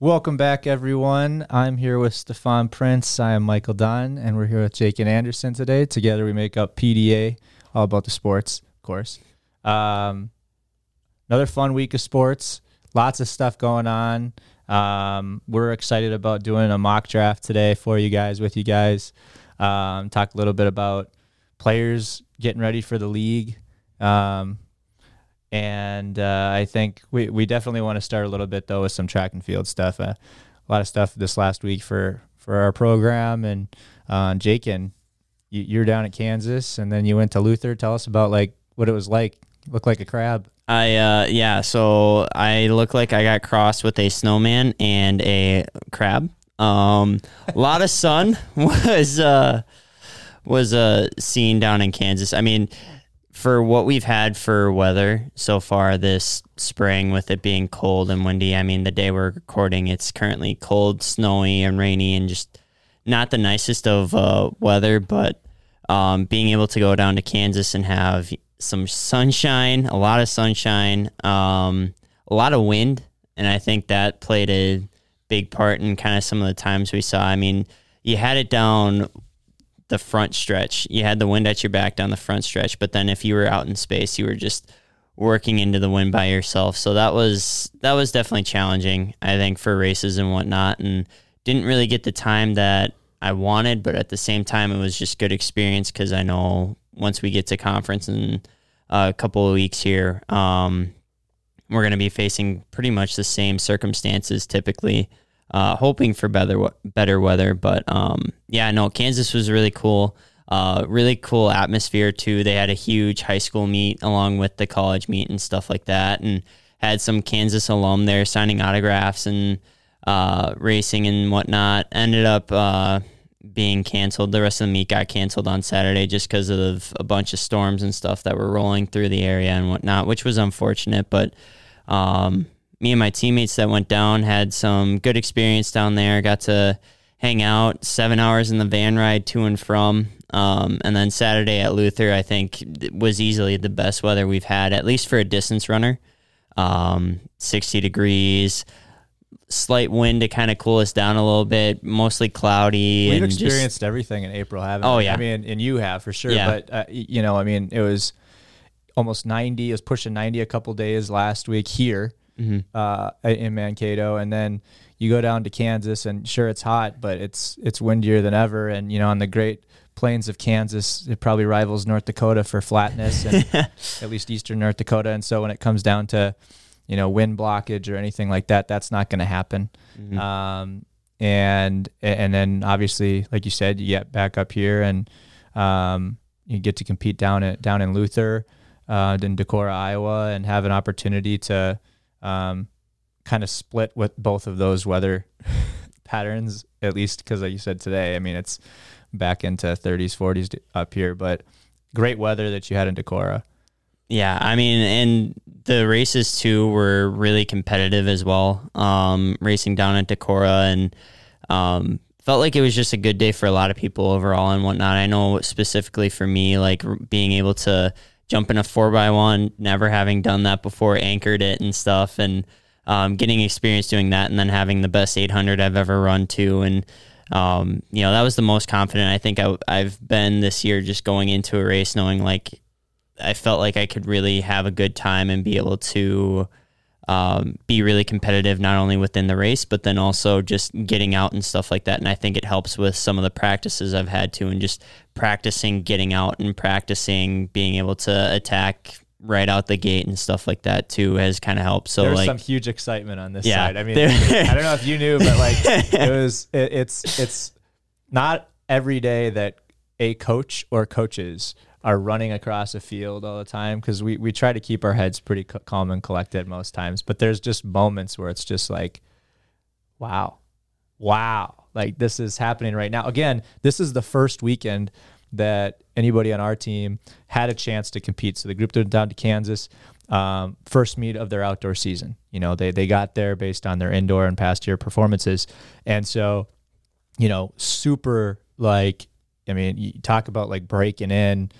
Welcome back, everyone. I'm here with Stefan Prince. I am Michael Dunn, and we're here with Jakin Anderson today. Together, we make up PDA, all about the sports, of course. Um, another fun week of sports. Lots of stuff going on. Um, we're excited about doing a mock draft today for you guys, with you guys. Um, talk a little bit about players getting ready for the league. Um, and uh, I think we, we definitely want to start a little bit though with some track and field stuff. Uh, a lot of stuff this last week for for our program and uh, Jakin you, you're down at Kansas and then you went to Luther. Tell us about like what it was like. Look like a crab. I uh yeah, so I look like I got crossed with a snowman and a crab. Um a lot of sun was uh was uh seen down in Kansas. I mean, for what we've had for weather so far this spring with it being cold and windy, I mean the day we're recording it's currently cold, snowy and rainy and just not the nicest of uh weather, but um being able to go down to Kansas and have some sunshine, a lot of sunshine, um, a lot of wind, and I think that played a big part in kind of some of the times we saw. I mean, you had it down the front stretch, you had the wind at your back down the front stretch, but then if you were out in space, you were just working into the wind by yourself. So that was that was definitely challenging, I think, for races and whatnot, and didn't really get the time that I wanted, but at the same time, it was just good experience because I know once we get to conference in a couple of weeks here, um, we're going to be facing pretty much the same circumstances typically. Uh, hoping for better better weather, but um, yeah, no, Kansas was really cool. Uh, really cool atmosphere too. They had a huge high school meet along with the college meet and stuff like that, and had some Kansas alum there signing autographs and uh, racing and whatnot. Ended up uh, being canceled. The rest of the meet got canceled on Saturday just because of a bunch of storms and stuff that were rolling through the area and whatnot, which was unfortunate. But um, me and my teammates that went down had some good experience down there. Got to hang out seven hours in the van ride to and from. Um, and then Saturday at Luther, I think was easily the best weather we've had, at least for a distance runner. Um, 60 degrees, slight wind to kind of cool us down a little bit. Mostly cloudy. We've experienced just, everything in April, haven't Oh, we? yeah. I mean, and you have for sure. Yeah. But uh, you know, I mean, it was almost ninety. It was pushing ninety a couple days last week here Mm-hmm. uh, in Mankato, and then you go down to Kansas, and sure, it's hot, but it's it's windier than ever. And you know, on the Great Plains of Kansas, it probably rivals North Dakota for flatness, and at least Eastern North Dakota. And so when it comes down to you know wind blockage or anything like that, that's not going to happen. Mm-hmm. Um, and and then obviously, like you said, you get back up here and um, you get to compete down at down in Luther, uh, in Decorah, Iowa, and have an opportunity to um, kind of split with both of those weather patterns, at least because, like you said today, I mean it's back into 30s, 40s up here, but great weather that you had in Decorah. Yeah, I mean, and the races too were really competitive as well. Um, racing down at Decorah and um, felt like it was just a good day for a lot of people overall and whatnot. I know specifically for me, like being able to jump in a four by one, never having done that before, anchored it and stuff, and um, getting experience doing that, and then having the best 800 I've ever run to, and um, you know that was the most confident I think I, I've been this year, just going into a race knowing like I felt like I could really have a good time and be able to um, be really competitive, not only within the race, but then also just getting out and stuff like that. And I think it helps with some of the practices I've had to, and just practicing getting out and practicing being able to attack right out the gate and stuff like that too has kind of helped. So there was like, some huge excitement on this Yeah. side. I mean, I don't know if you knew, but like it was, it, it's it's not every day that a coach or coaches are running across a field all the time because we we try to keep our heads pretty c- calm and collected most times. But there's just moments where it's just like, wow, wow, like this is happening right now. Again, this is the first weekend that anybody on our team had a chance to compete. So the group went down to Kansas, um, first meet of their outdoor season. You know, they they got there based on their indoor and past year performances, and so, you know, super like, I mean, you talk about like breaking in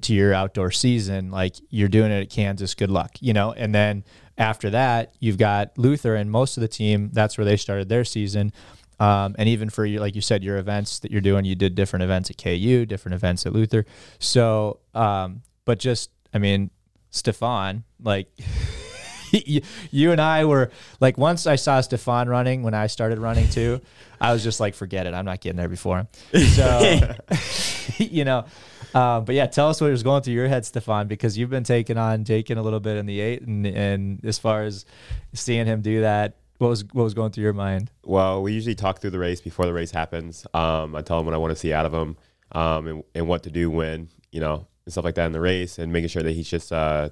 to your outdoor season, like you're doing it at Kansas. Good luck, you know, and then after that, you've got Luther and most of the team. That's where they started their season. Um, and even for you, like you said, your events that you're doing, you did different events at KU, different events at Luther. So, um, but just, I mean, Stefan, like you, you and I were like, once I saw Stefan running when I started running too, I was just like, forget it. I'm not getting there before him. So, you know, uh, but yeah, tell us what was going through your head, Stefan, because you've been taking on Jakin a little bit in the eight, and, and as far as seeing him do that, what was what was going through your mind? Well, we usually talk through the race before the race happens. Um, I tell him what I want to see out of him, um, and, and what to do when you know and stuff like that in the race, and making sure that he's just uh,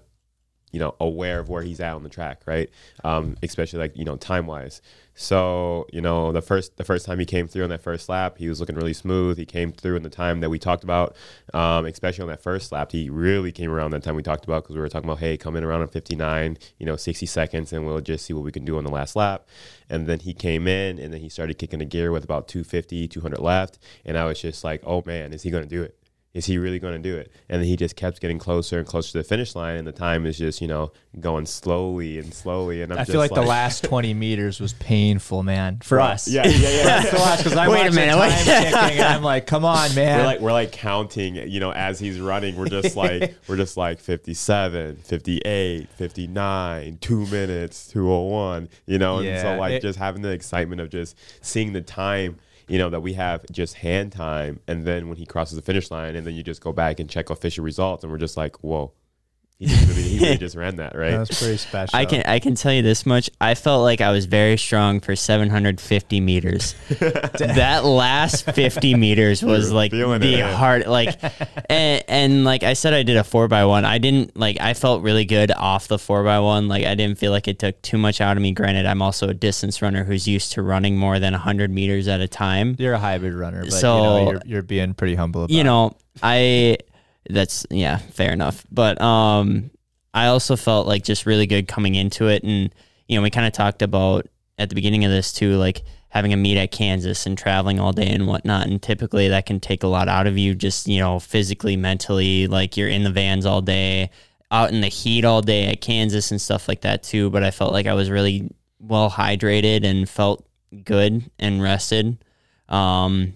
you know aware of where he's at on the track, right? Um, especially like you know time wise. So you know the first the first time he came through on that first lap, he was looking really smooth. He came through in the time that we talked about, um, especially on that first lap. He really came around that time we talked about because we were talking about hey, come in around on 59, you know, 60 seconds, and we'll just see what we can do on the last lap. And then he came in, and then he started kicking the gear with about 250, 200 left, and I was just like, oh man, is he going to do it? Is he really going to do it? And then he just kept getting closer and closer to the finish line, and the time is just you know going slowly and slowly. And I'm i feel like, like, the last 20 meters was painful, man, for right. us. Yeah, yeah, yeah. for us, because I wait a minute, time ticking, and I'm like, come on, man. We're like we're like counting, you know, as he's running. We're just like we're just like 57, 58, 59, two minutes, 201. You know, and yeah, so like it, just having the excitement of just seeing the time you know, that we have just hand time. And then when he crosses the finish line, and then you just go back and check official results, and we're just like, whoa, he, just really, he really just ran that, right? That's pretty special. I can I can tell you this much. I felt like I was very strong for 750 meters. that last 50 meters was like the it. hard, like, and, and, like I said, I did a four by one. I didn't like. I felt really good off the four by one. Like I didn't feel like it took too much out of me. Granted, I'm also a distance runner who's used to running more than 100 meters at a time. You're a hybrid runner, but so, you know, you're, you're being pretty humble. you know, I that's yeah, fair enough. But um, I also felt like just really good coming into it, and you know, we kind of talked about at the beginning of this too, like having a meet at Kansas and traveling all day and whatnot. And typically that can take a lot out of you, just you know, physically, mentally. Like you're in the vans all day, out in the heat all day at Kansas and stuff like that too. But I felt like I was really well hydrated and felt good and rested. Um,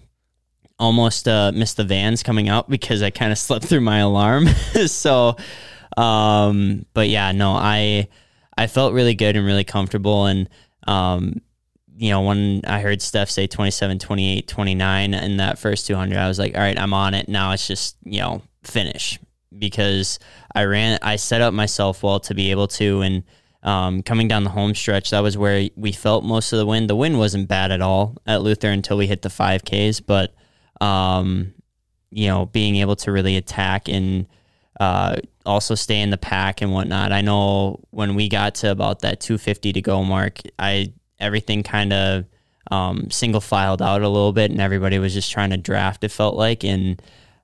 almost uh, missed the vans coming out because I kind of slept through my alarm. so, um, but yeah, no, I I felt really good and really comfortable. And, um, you know, when I heard Steph say 27, 28, 29 in that first 200, I was like, all right, I'm on it. Now it's just, you know, finish because I ran, I set up myself well to be able to. And, um, coming down the home stretch, that was where we felt most of the wind. The wind wasn't bad at all at Luther until we hit the 5Ks, but um, you know, being able to really attack and uh, also stay in the pack and whatnot. I know when we got to about that 250 to go mark, I everything kind of um, single filed out a little bit, and everybody was just trying to draft. It felt like, and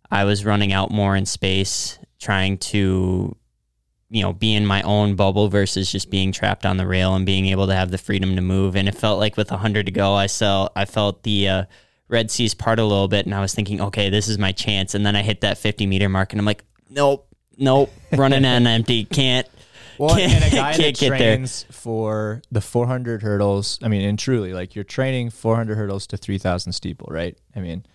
I was running out more in space, trying to you know be in my own bubble versus just being trapped on the rail and being able to have the freedom to move. And it felt like with 100 to go, I felt I felt the uh, Red Seas part a little bit, and I was thinking, okay, this is my chance. And then I hit that 50 meter mark, and I'm like, nope, nope, running on empty, can't. Well, can't, and a guy that trains there. for the 400 hurdles. I mean, and truly, like you're training 400 hurdles to 3,000 steeple, right? I mean,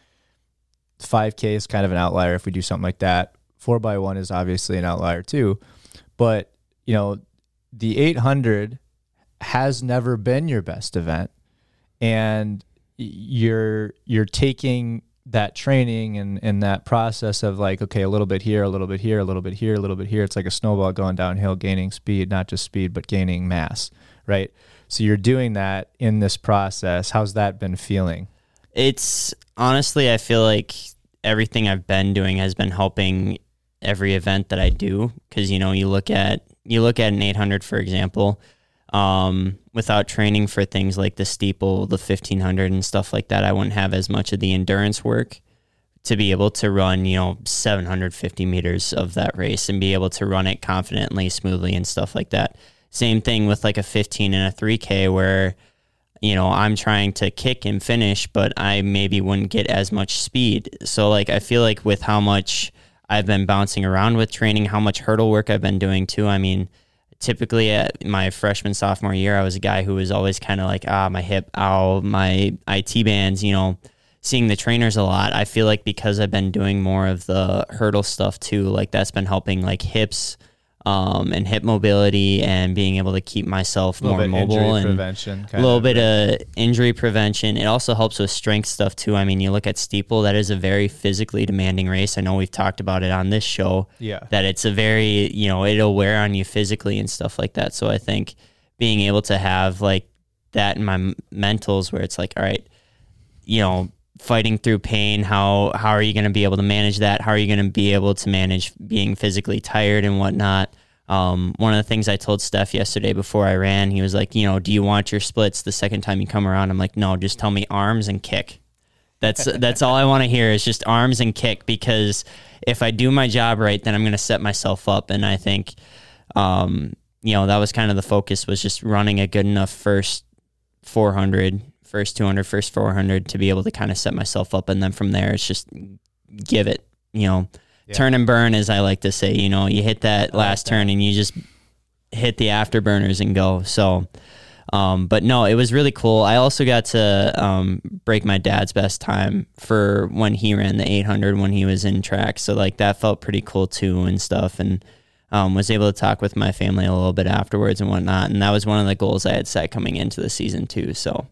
5K is kind of an outlier if we do something like that. Four by one is obviously an outlier too, but you know, the 800 has never been your best event, and you're you're taking that training and, and that process of like okay a little bit here a little bit here a little bit here a little bit here. It's like a snowball going downhill gaining speed not just speed but gaining mass right? So you're doing that in this process. How's that been feeling? It's honestly i feel like everything i've been doing has been helping every event that i do. Because you know you look at you look at an 800 for example um, without training for things like the steeple, the 1500 and stuff like that, I wouldn't have as much of the endurance work to be able to run, you know, 750 meters of that race and be able to run it confidently, smoothly, and stuff like that. Same thing with like a 15 and a 3K where, you know, I'm trying to kick and finish, but I maybe wouldn't get as much speed. So, like, I feel like with how much I've been bouncing around with training, how much hurdle work I've been doing too, I mean, typically at my freshman sophomore year, I was a guy who was always kind of like, ah, my hip, ow, my IT bands, you know, seeing the trainers a lot. I feel like because I've been doing more of the hurdle stuff too, like that's been helping like hips um, and hip mobility and being able to keep myself more mobile and prevention. a little bit of injury prevention. It also helps with strength stuff too. I mean, you look at steeple; that is a very physically demanding race. I know we've talked about it on this show. Yeah. that it's a very you know it'll wear on you physically and stuff like that. So I think being able to have like that in my m- mentals, where it's like, all right, you know, fighting through pain. How how are you going to be able to manage that? How are you going to be able to manage being physically tired and whatnot? Um, one of the things I told Steph yesterday before I ran, he was like, you know, do you want your splits the second time you come around? I'm like, no, just tell me arms and kick. That's that's all I want to hear is just arms and kick because if I do my job right, then I'm going to set myself up. And I think, um, you know, that was kind of the focus was just running a good enough first 400, first 200, first 400 to be able to kind of set myself up. And then from there, it's just give it, you know, Yeah. turn and burn, as I like to say. You know, you hit that last turn and you just hit the afterburners and go. So, um, but no, it was really cool. I also got to um, break my dad's best time for when he ran the 800 when he was in track. So like that felt pretty cool too and stuff. And um, was able to talk with my family a little bit afterwards and whatnot. And that was one of the goals I had set coming into the season too. So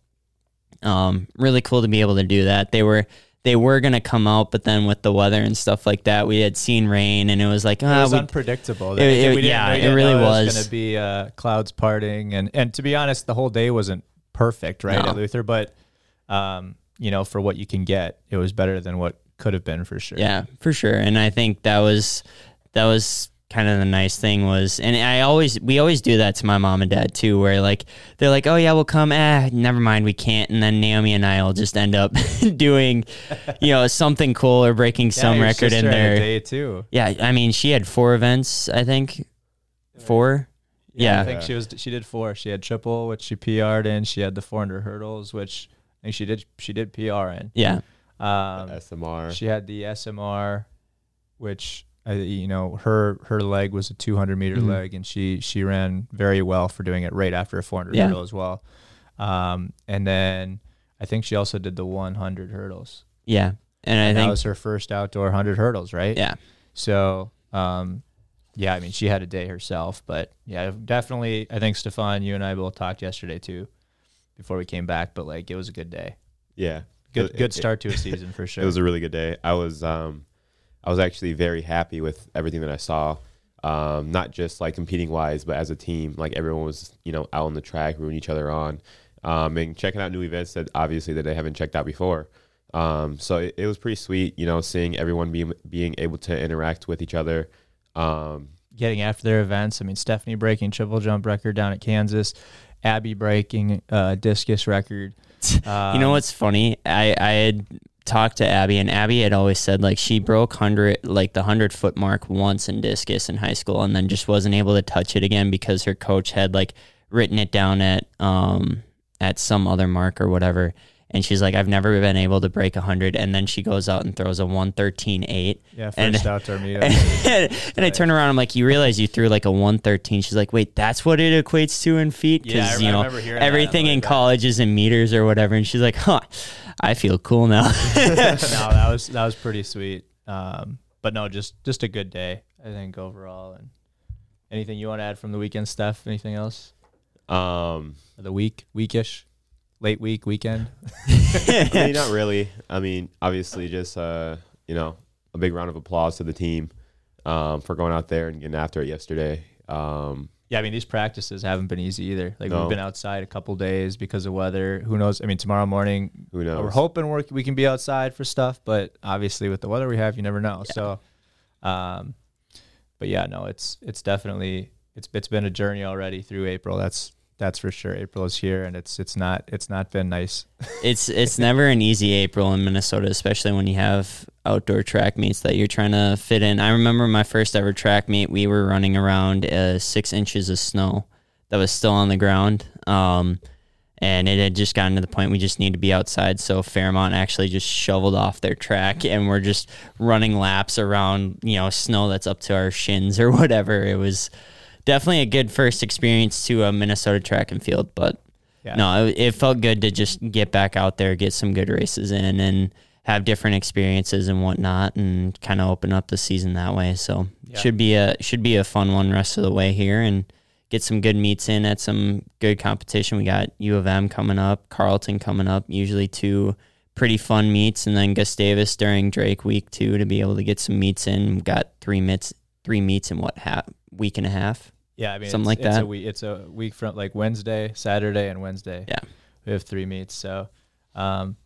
um, really cool to be able to do that. They were they were gonna come out, but then with the weather and stuff like that, we had seen rain, and it was like, oh, It ah, was we, unpredictable. it- it- We yeah, it really how was. going to be uh, clouds parting, and and to be honest, the whole day wasn't perfect, right, No. at Luther. But um, you know, for what you can get, it was better than what could have been for sure. Yeah, for sure. And I think that was that was kind of the nice thing was and I always we always do that to my mom and dad too where like they're like, "Oh yeah, we'll come. Eh, never mind, we can't." And then Naomi and I will just end up doing you know, something cool or breaking Yeah, some record in sister had a there. day too. Yeah, I mean, she had four events, I think. Four? Yeah. I think she was she did four. She had triple, which she PR'd in. She had the 400 hurdles, which I think she did she did PR in. Yeah. Um, SMR. She had the SMR, which uh, you know her her leg was a 200 meter Mhm. leg, and she she ran very well for doing it right after a 400 Yeah. hurdle as well. Um, and then I think she also did the 100 hurdles. Yeah. And I And that think was her first outdoor 100 hurdles, right? yeah. So, um, yeah, I mean, she had a day herself, but yeah, definitely. I think Stefan, you and I both talked yesterday too, before we came back. But like, it was a good day. yeah. Good, It- good it- start to a season for sure. It was a really good day. I was um, I was actually very happy with everything that I saw. Um, not just like competing wise, but as a team, like everyone was you know out on the track, rooting each other on, um, and checking out new events that obviously that they haven't checked out before. Um, so it, it was pretty sweet, you know, seeing everyone being being able to interact with each other. Um, getting after their events. I mean, Stephanie breaking triple jump record down at Kansas, Abby breaking uh, discus record. you know what's funny? I I had talked to Abby, and Abby had always said like she broke hundred like the hundred foot mark once in discus in high school, and then just wasn't able to touch it again because her coach had like written it down at um at some other mark or whatever. And she's like, I've never been able to break hundred, and then she goes out and throws a one thirteen eight. Yeah, first and- outdoor meetup. and I turn around, I'm like, you realize you threw like a 113. She's like, wait, that's what it equates to in feet? Yeah, Because, re- you know, that. everything in like, college is in meters or whatever. And she's like, huh, I feel cool now. no, that was that was pretty sweet. Um, but no, just just a good day, I think overall. And anything you want to add from the weekend, Steph? Anything else? um, The week, weekish, late week, weekend. I mean, not really. I mean, obviously, just uh, you know, a big round of applause to the team um, for going out there and getting after it yesterday. Um, Yeah, I mean these practices haven't been easy either. Like No. we've been outside a couple days because of weather. Who knows? I mean, tomorrow morning who knows? we're hoping we're, we can be outside for stuff, but obviously with the weather we have, you never know. So, um, but yeah, no, it's it's definitely it's it's been a journey already through April. That's that's for sure. April is here, and it's it's not it's not been nice. it's it's never an easy April in Minnesota, especially when you have outdoor track meets that you're trying to fit in. I remember my first ever track meet. We were running around uh, six inches of snow that was still on the ground, um, and it had just gotten to the point we just need to be outside. So Fairmont actually just shoveled off their track, and we're just running laps around you know snow that's up to our shins or whatever. It was definitely a good first experience to a Minnesota track and field. But Yeah. no, it, it felt good to just get back out there, get some good races in, and have different experiences and whatnot, and kind of open up the season that way. So Yeah. should be a should be a fun one rest of the way here, and get some good meets in at some good competition. We got U of M coming up, Carleton coming up. Usually two pretty fun meets, and then Gustavus during Drake week two to be able to get some meets in. We've got three meets, three meets in what half week and a half. Yeah, I mean, Something it's, like it's that. A week, it's a week from like Wednesday, Saturday, and Wednesday. Yeah. we have three meets. So, um,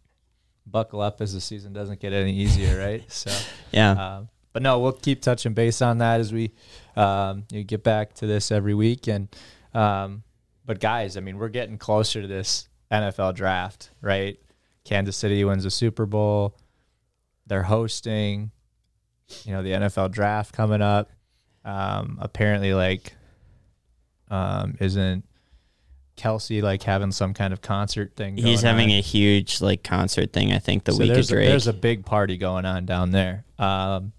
buckle up as the season doesn't get any easier, right? So, Yeah, um, but no, we'll keep touching base on that as we um, you get back to this every week. And um, but guys, I mean, we're getting closer to this NFL draft, right? Kansas City wins the Super Bowl. They're hosting, you know, the NFL draft coming up. Um, apparently, like, um, isn't Kelce like having some kind of concert thing? he's having on? a huge like concert thing. I think the So week of there's a, there's a big party going on down there. Um,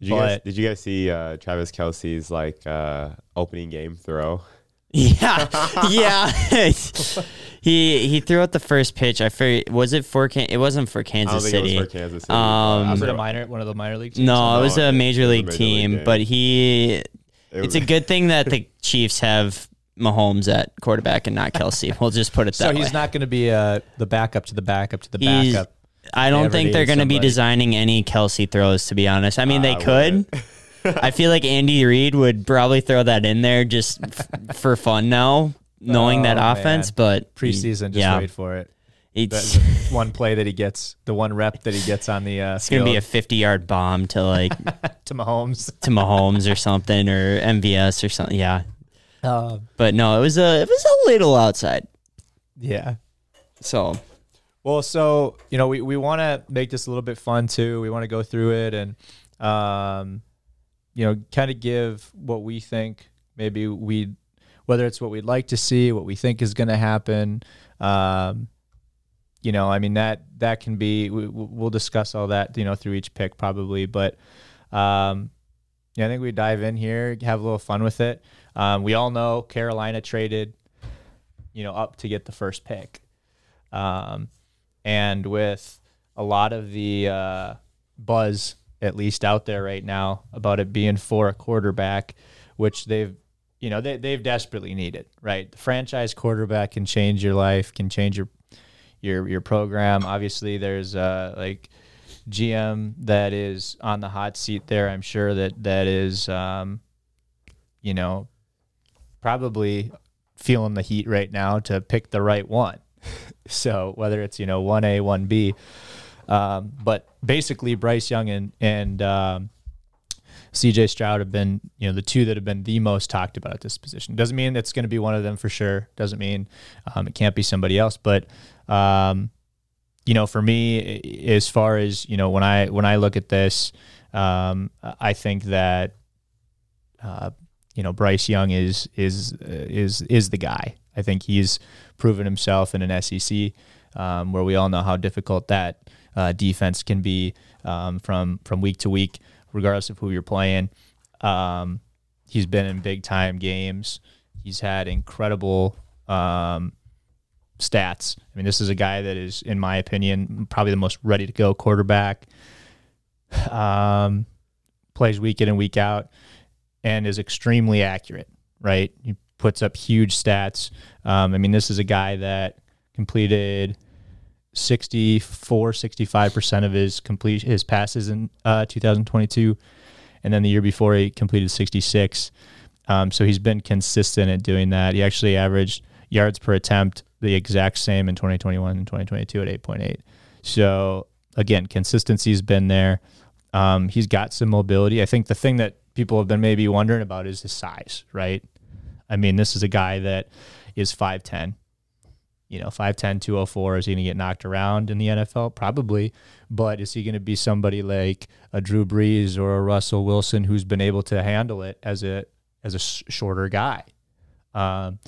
Did you guys did you guys see uh, Travis Kelce's like uh, opening game throw? Yeah, yeah. he he threw out the first pitch. I forget, was it for Can- it wasn't for I don't Kansas think City. it was for Kansas City. Um, was it a minor, one of the minor league teams? no, it was a major it was a league major team, league game. but he. it It's a good thing that the Chiefs have Mahomes at quarterback and not Kelce. We'll just put it that way. So he's not going to be uh, the backup to the backup to the He's- backup. I don't think they're going to be designing any Kelce throws. To be honest, I mean they could. I feel like Andy Reid would probably throw that in there just f- for fun now, knowing that Oh, offense. man. But Preseason, just yeah, wait for it. it's one play that he gets, the one rep that he gets on the uh, it's gonna be a 50 yard bomb to like to Mahomes. to Mahomes or something or MVS or something. Yeah, Um, but no, it was a it was a little outside. yeah. So Well, so you know, we, we want to make this a little bit fun too. We want to go through it and, um, you know, kind of give what we think. Maybe we, whether it's what we'd like to see, what we think is going to happen. Um, you know, I mean that that can be. We, we'll discuss all that, you know, through each pick probably. But, um, yeah, I think we dive in here, have a little fun with it. Um, we all know Carolina traded, you know, up to get the first pick. Um, and with a lot of the uh, buzz, at least out there right now, about it being for a quarterback, which they've, you know, they, they've desperately needed, right? The franchise quarterback can change your life, can change your your your program. Obviously, there's uh, like GM that is on the hot seat there. I'm sure that that is, um, you know, probably feeling the heat right now to pick the right one. so whether it's you know one A, one B, um, but basically Bryce Young and and um, C.J. Stroud have been you know the two that have been the most talked about at this position. Doesn't mean it's going to be one of them for sure. Doesn't mean um, it can't be somebody else. But um, you know, for me, as far as you know, when I when I look at this, um, I think that uh, you know Bryce Young is is uh, is is the guy. I think he's proven himself in an SEC um, where we all know how difficult that uh, defense can be um, from from week to week, regardless of who you're playing. Um, he's been in big time games. He's had incredible um, stats. I mean, this is a guy that is, in my opinion, probably the most ready to go quarterback. Um, plays week in and week out, and is extremely accurate. Right, he puts up huge stats. Um, I mean, this is a guy that completed 64, 65% of his complete his passes in uh, 2022. And then the year before he completed 66. Um, so he's been consistent at doing that. He actually averaged yards per attempt the exact same in 2021 and 2022 at 8.8. So again, consistency's been there. Um, he's got some mobility. I think the thing that people have been maybe wondering about is his size, right? I mean, this is a guy that is 5'10, you know, 5'10, 204. Is he going to get knocked around in the NFL? Probably. But is he going to be somebody like a Drew Brees or a Russell Wilson who's been able to handle it as a as a shorter guy? Um,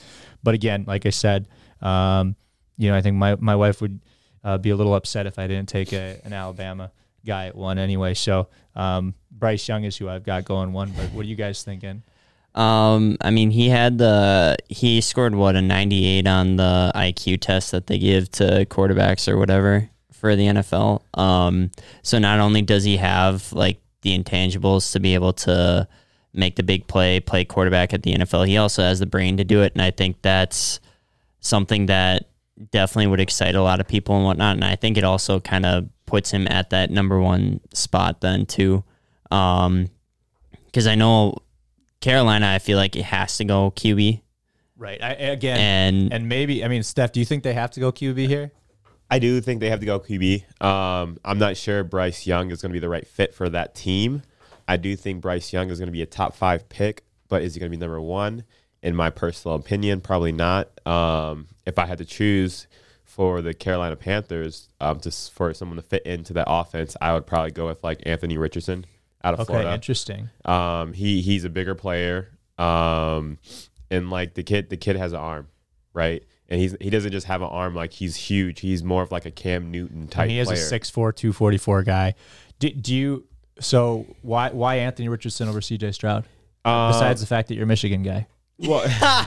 but again, like I said, um, you know, I think my, my wife would uh, be a little upset if I didn't take a, an Alabama guy at one anyway. So um, Bryce Young is who I've got going one. But what are you guys thinking? Um, I mean, he had the he scored what a 98 on the IQ test that they give to quarterbacks or whatever for the NFL. Um, so not only does he have like the intangibles to be able to make the big play, play quarterback at the NFL, he also has the brain to do it, and I think that's something that definitely would excite a lot of people and whatnot. And I think it also kind of puts him at that number one spot then too. Um, because I know Carolina, I feel like it has to go QB. Right. I, again, And and maybe I mean, Steph, do you think they have to go QB here? I do think they have to go QB. Um, I'm not sure Bryce Young is going to be the right fit for that team. I do think Bryce Young is going to be a top five pick, but is he going to be number one? In my personal opinion, probably not. Um, if I had to choose for the Carolina Panthers, um, just for someone to fit into that offense, I would probably go with like Anthony Richardson out of Okay, Florida. interesting. Um, he he's a bigger player. Um, and like the kid, the kid has an arm, right? And he's he doesn't just have an arm like he's huge. He's more of like a Cam Newton type And he is player. a 6'4", 244 guy. Do, do you? So why why Anthony Richardson over C.J. Stroud? Um, Besides the fact that you're a Michigan guy. well,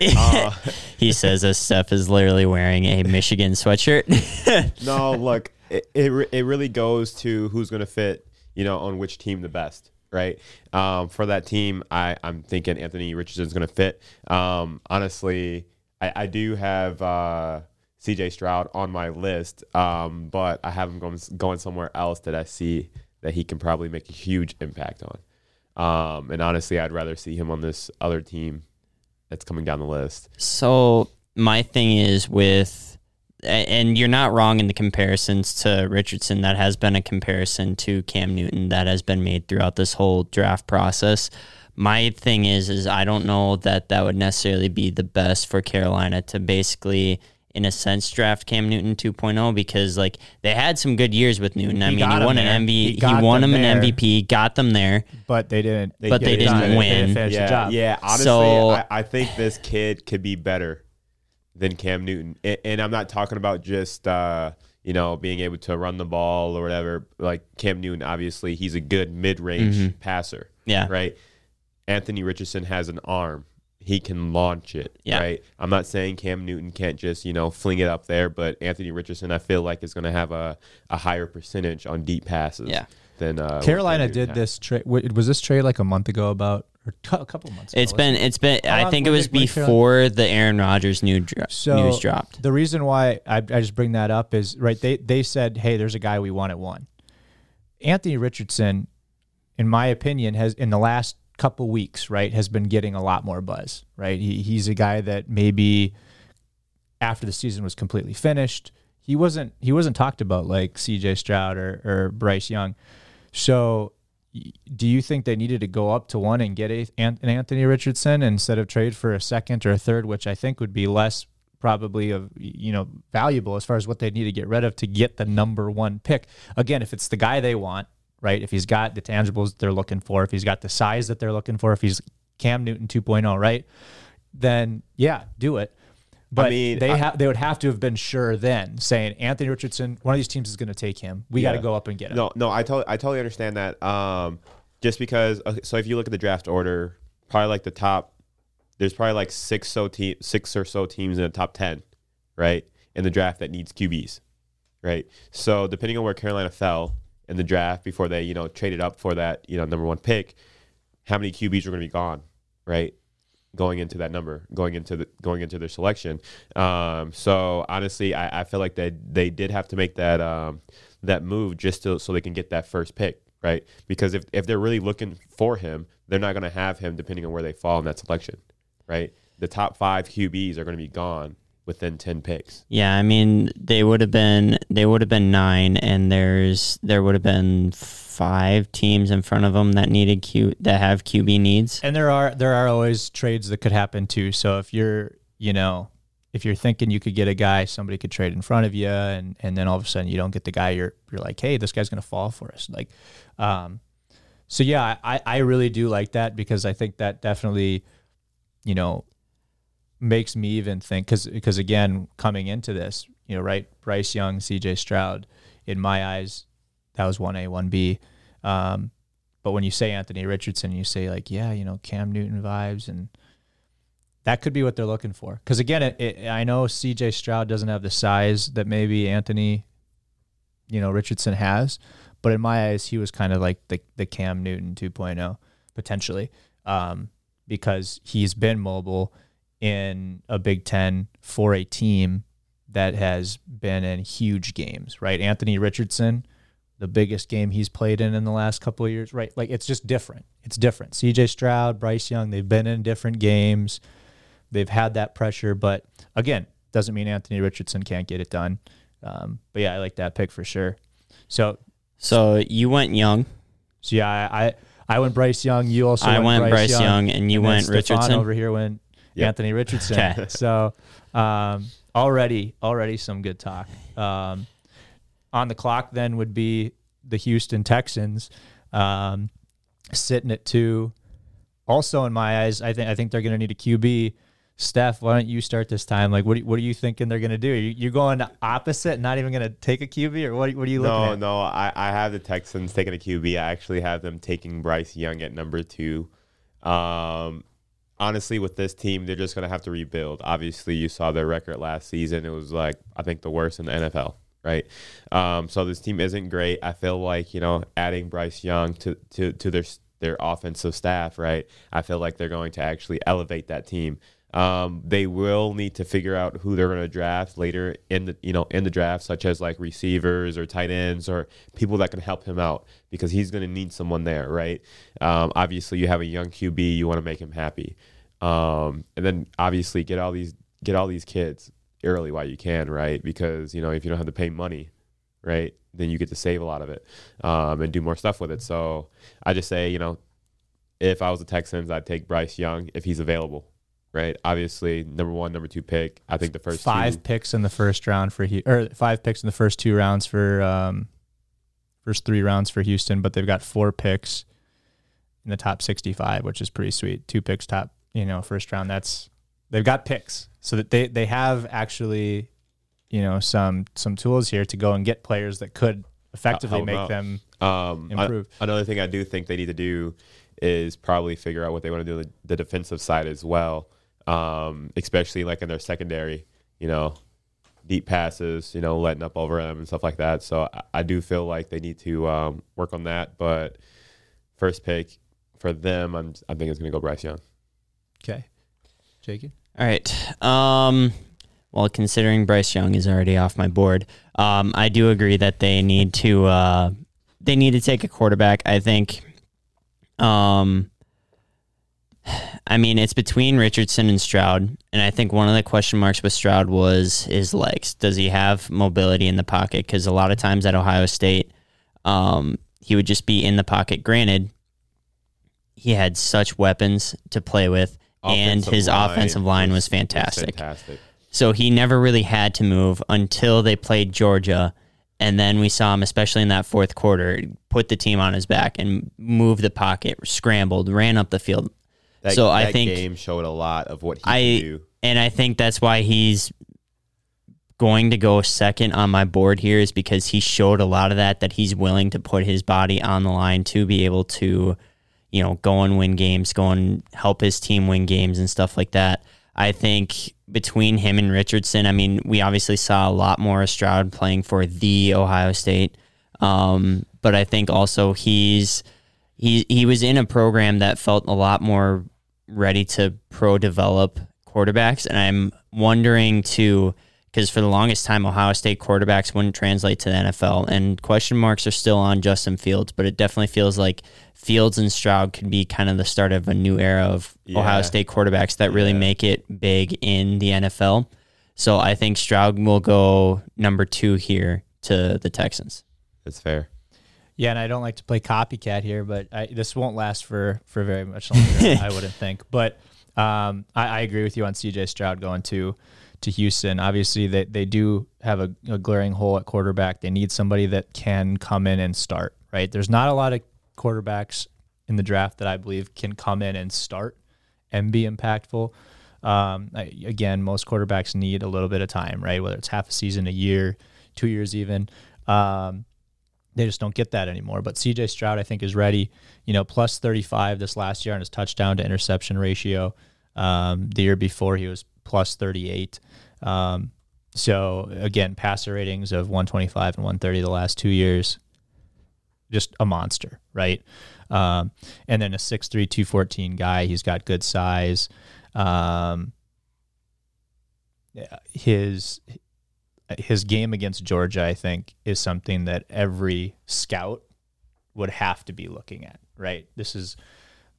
uh, he says as Steph is literally wearing a Michigan sweatshirt. no, look, it it, really goes to who's going to fit, you know, on which team the best, right? Um, for that team, I I'm thinking Anthony Richardson's going to fit. Um, honestly, I, I do have uh, C.J. Stroud on my list, um, but I have him going going somewhere else that I see that he can probably make a huge impact on. Um, and honestly, I'd rather see him on this other team that's coming down the list. So my thing is with, and you're not wrong in the comparisons to Richardson. That has been a comparison to Cam Newton that has been made throughout this whole draft process. My thing is, is I don't know that that would necessarily be the best for Carolina to basically, in a sense, draft Cam Newton 2.0 because like they had some good years with Newton. I He mean, he won there. an MVP. He he, won them him an there. MVP, got them there. But they didn't. But they get it didn't done. They win. didn't yeah, job. yeah. Honestly, So- I, I think this kid could be better than Cam Newton, and, and I'm not talking about just uh, you know being able to run the ball or whatever. Like Cam Newton, obviously, he's a good mid-range passer. Yeah. right. Anthony Richardson has an arm. He can launch it. Yeah. Right. I'm not saying Cam Newton can't just you know fling it up there, but Anthony Richardson, I feel like is going to have a, a higher percentage on deep passes. Yeah. Than uh, Carolina did has. this trade. Was this trade like a month ago? About or cou- a couple months. ago, It's been, it's been. I think it was before the Aaron Rodgers new dro- So news dropped. The reason why I, I just bring that up is right. They they said, "Hey, there's a guy we want at one." Anthony Richardson, in my opinion, has in the last couple weeks, right, has been getting a lot more buzz. Right, he, he's a guy that maybe after the season was completely finished, he wasn't he wasn't talked about like C.J. Stroud or, or Bryce Young. So, do you think they needed to go up to one and get a, an Anthony Richardson instead of trade for a second or a third, which I think would be less probably of you know valuable as far as what they need to get rid of to get the number one pick. Again, if it's the guy they want, right? If he's got the tangibles they're looking for, if he's got the size that they're looking for, if he's Cam Newton 2.0, right? Then yeah, do it. But I mean, they I- have they would have to have been sure then, saying Anthony Richardson, one of these teams is going to take him. We got to go up and get him. No, no, I totally, I totally understand that. Um, just because, okay, so if you look at the draft order, probably like the top, there's probably like six so te- six or so teams in the top ten, right, in the draft that needs QBs, right. So depending on where Carolina fell in the draft before they, you know, traded up for that, you know, number one pick, how many QBs are going to be gone, right? Going into that number, going into the going into their selection. Um, so honestly, I, I feel like that they did have to make that um, that move just to, so they can get that first pick, right? Because if, if they're really looking for him, they're not going to have him depending on where they fall in that selection, right? The top five QBs are going to be gone within ten picks. Yeah, I mean they would have been they would have been nine, and there's there would have been five teams in front of them that needed Q that have QB needs. And there are there are always trades that could happen too. So if you're you know if you're thinking you could get a guy, somebody could trade in front of you, and and then all of a sudden you don't get the guy. You're you're like, hey, this guy's gonna fall for us. Like, um, so yeah, I I really do like that because I think that definitely, you know, makes me even think because because again coming into this, you know, right, Bryce Young, C.J. Stroud, in my eyes, that was one A, one B. Um, But when you say Anthony Richardson, you say like, yeah, you know, Cam Newton vibes, and that could be what they're looking for. Because again, it, it, I know C.J. Stroud doesn't have the size that maybe Anthony, you know, Richardson has, but in my eyes, he was kind of like the the Cam Newton 2.0 potentially, um, because he's been mobile in a Big Ten for a team that has been in huge games, right? Anthony Richardson the biggest game he's played in in the last couple of years, right? Like it's just different. It's different. CJ Stroud, Bryce Young, they've been in different games. They've had that pressure, but again, doesn't mean Anthony Richardson can't get it done. Um, but yeah, I like that pick for sure. So, so you went Young. So yeah, I I, I went Bryce Young. You also I went, went Bryce, Bryce Young, and you and went then Richardson. over here went Yep. Anthony Richardson. Okay. So um, already already some good talk. Um, on the clock then would be the Houston Texans um, sitting at two. Also, in my eyes, I think I think they're going to need a QB. Steph, why don't you start this time? Like, what do, what are you thinking they're going to do? You, you're going opposite, not even going to take a QB, or what? What are you looking No, at? no, I, I have the Texans taking a QB. I actually have them taking Bryce Young at number two. Um, honestly, with this team, they're just going to have to rebuild. Obviously, you saw their record last season. It was like, I think, the worst in the NFL, right? Um, so this team isn't great. I feel like, you know, adding Bryce Young to, to, to their, their offensive staff, right? I feel like they're going to actually elevate that team. Um, they will need to figure out who they're going to draft later in the you know in the draft, such as like receivers or tight ends or people that can help him out because he's going to need someone there, right? Um, obviously, you have a young QB, you want to make him happy, um, and then obviously get all these get all these kids early while you can, right? Because you know if you don't have to pay money, right, then you get to save a lot of it um, and do more stuff with it. So I just say you know if I was a Texans, I'd take Bryce Young if he's available right? Obviously, number one, number two pick. I think the first five two, picks in the first round for he or five picks in the first two rounds for um, first three rounds for Houston, but they've got four picks in the top 65, which is pretty sweet. Two picks top, you know, first round. That's they've got picks, so that they they have actually, you know, some some tools here to go and get players that could effectively help make out. them um, I- improve. another thing I do think they need to do is probably figure out what they want to do on the, the defensive side as well, um, especially like in their secondary. You know, deep passes, you know, letting up over them and stuff like that. So I, I do feel like they need to um, work on that. But first pick for them, I'm, I think it's going to go Bryce Young. okay. Jakey, All right. Um, well, considering Bryce Young is already off my board, um, I do agree that they need to uh, they need to take a quarterback. I think. Um, I mean, it's between Richardson and Stroud, and I think one of the question marks with Stroud was his legs. Does he have mobility in the pocket? Because a lot of times at Ohio State, um, he would just be in the pocket. Granted, he had such weapons to play with, and his line offensive line was fantastic. fantastic. So he never really had to move until they played Georgia. And then we saw him, especially in that fourth quarter, put the team on his back and move the pocket, scrambled, ran up the field. That, So I that think- game showed a lot of what he I- can do. And I think that's why he's going to go second on my board here is because he showed a lot of that, that he's willing to put his body on the line to be able to, you know, go and win games, go and help his team win games and stuff like that. I think between him and Richardson, I mean, we obviously saw a lot more of Stroud playing for the Ohio State. Um, but I think also he's he he was in a program that felt a lot more ready to pro develop quarterbacks, and I'm wondering too because for the longest time Ohio State quarterbacks wouldn't translate to the NFL, and question marks are still on Justin Fields, but it definitely feels like Fields and Stroud could be kind of the start of a new era of Ohio State quarterbacks that really Yeah. make it big in the NFL. So I think Stroud will go number two here to the Texans. That's fair. Yeah, and I don't like to play copycat here, but I, this won't last for for very much longer. I wouldn't think. But um, I, I agree with you on CJ Stroud going to to Houston. Obviously, they they do have a, a glaring hole at quarterback. They need somebody that can come in and start. Right? There's not a lot of quarterbacks in the draft that I believe can come in and start and be impactful. Um, I, again, most quarterbacks need a little bit of time, right? Whether it's half a season, a year, two years, even. Um, they just don't get that anymore. But CJ Stroud, I think, is ready. You know, plus 35 this last year on his touchdown to interception ratio. Um, the year before, he was plus 38. Um, so again, passer ratings of 125 and 130 the last two years. Just a monster, right? Um, and then a 6'3", 214 guy. He's got good size. Um, his his game against Georgia, I think, is something that every scout would have to be looking at, right? This is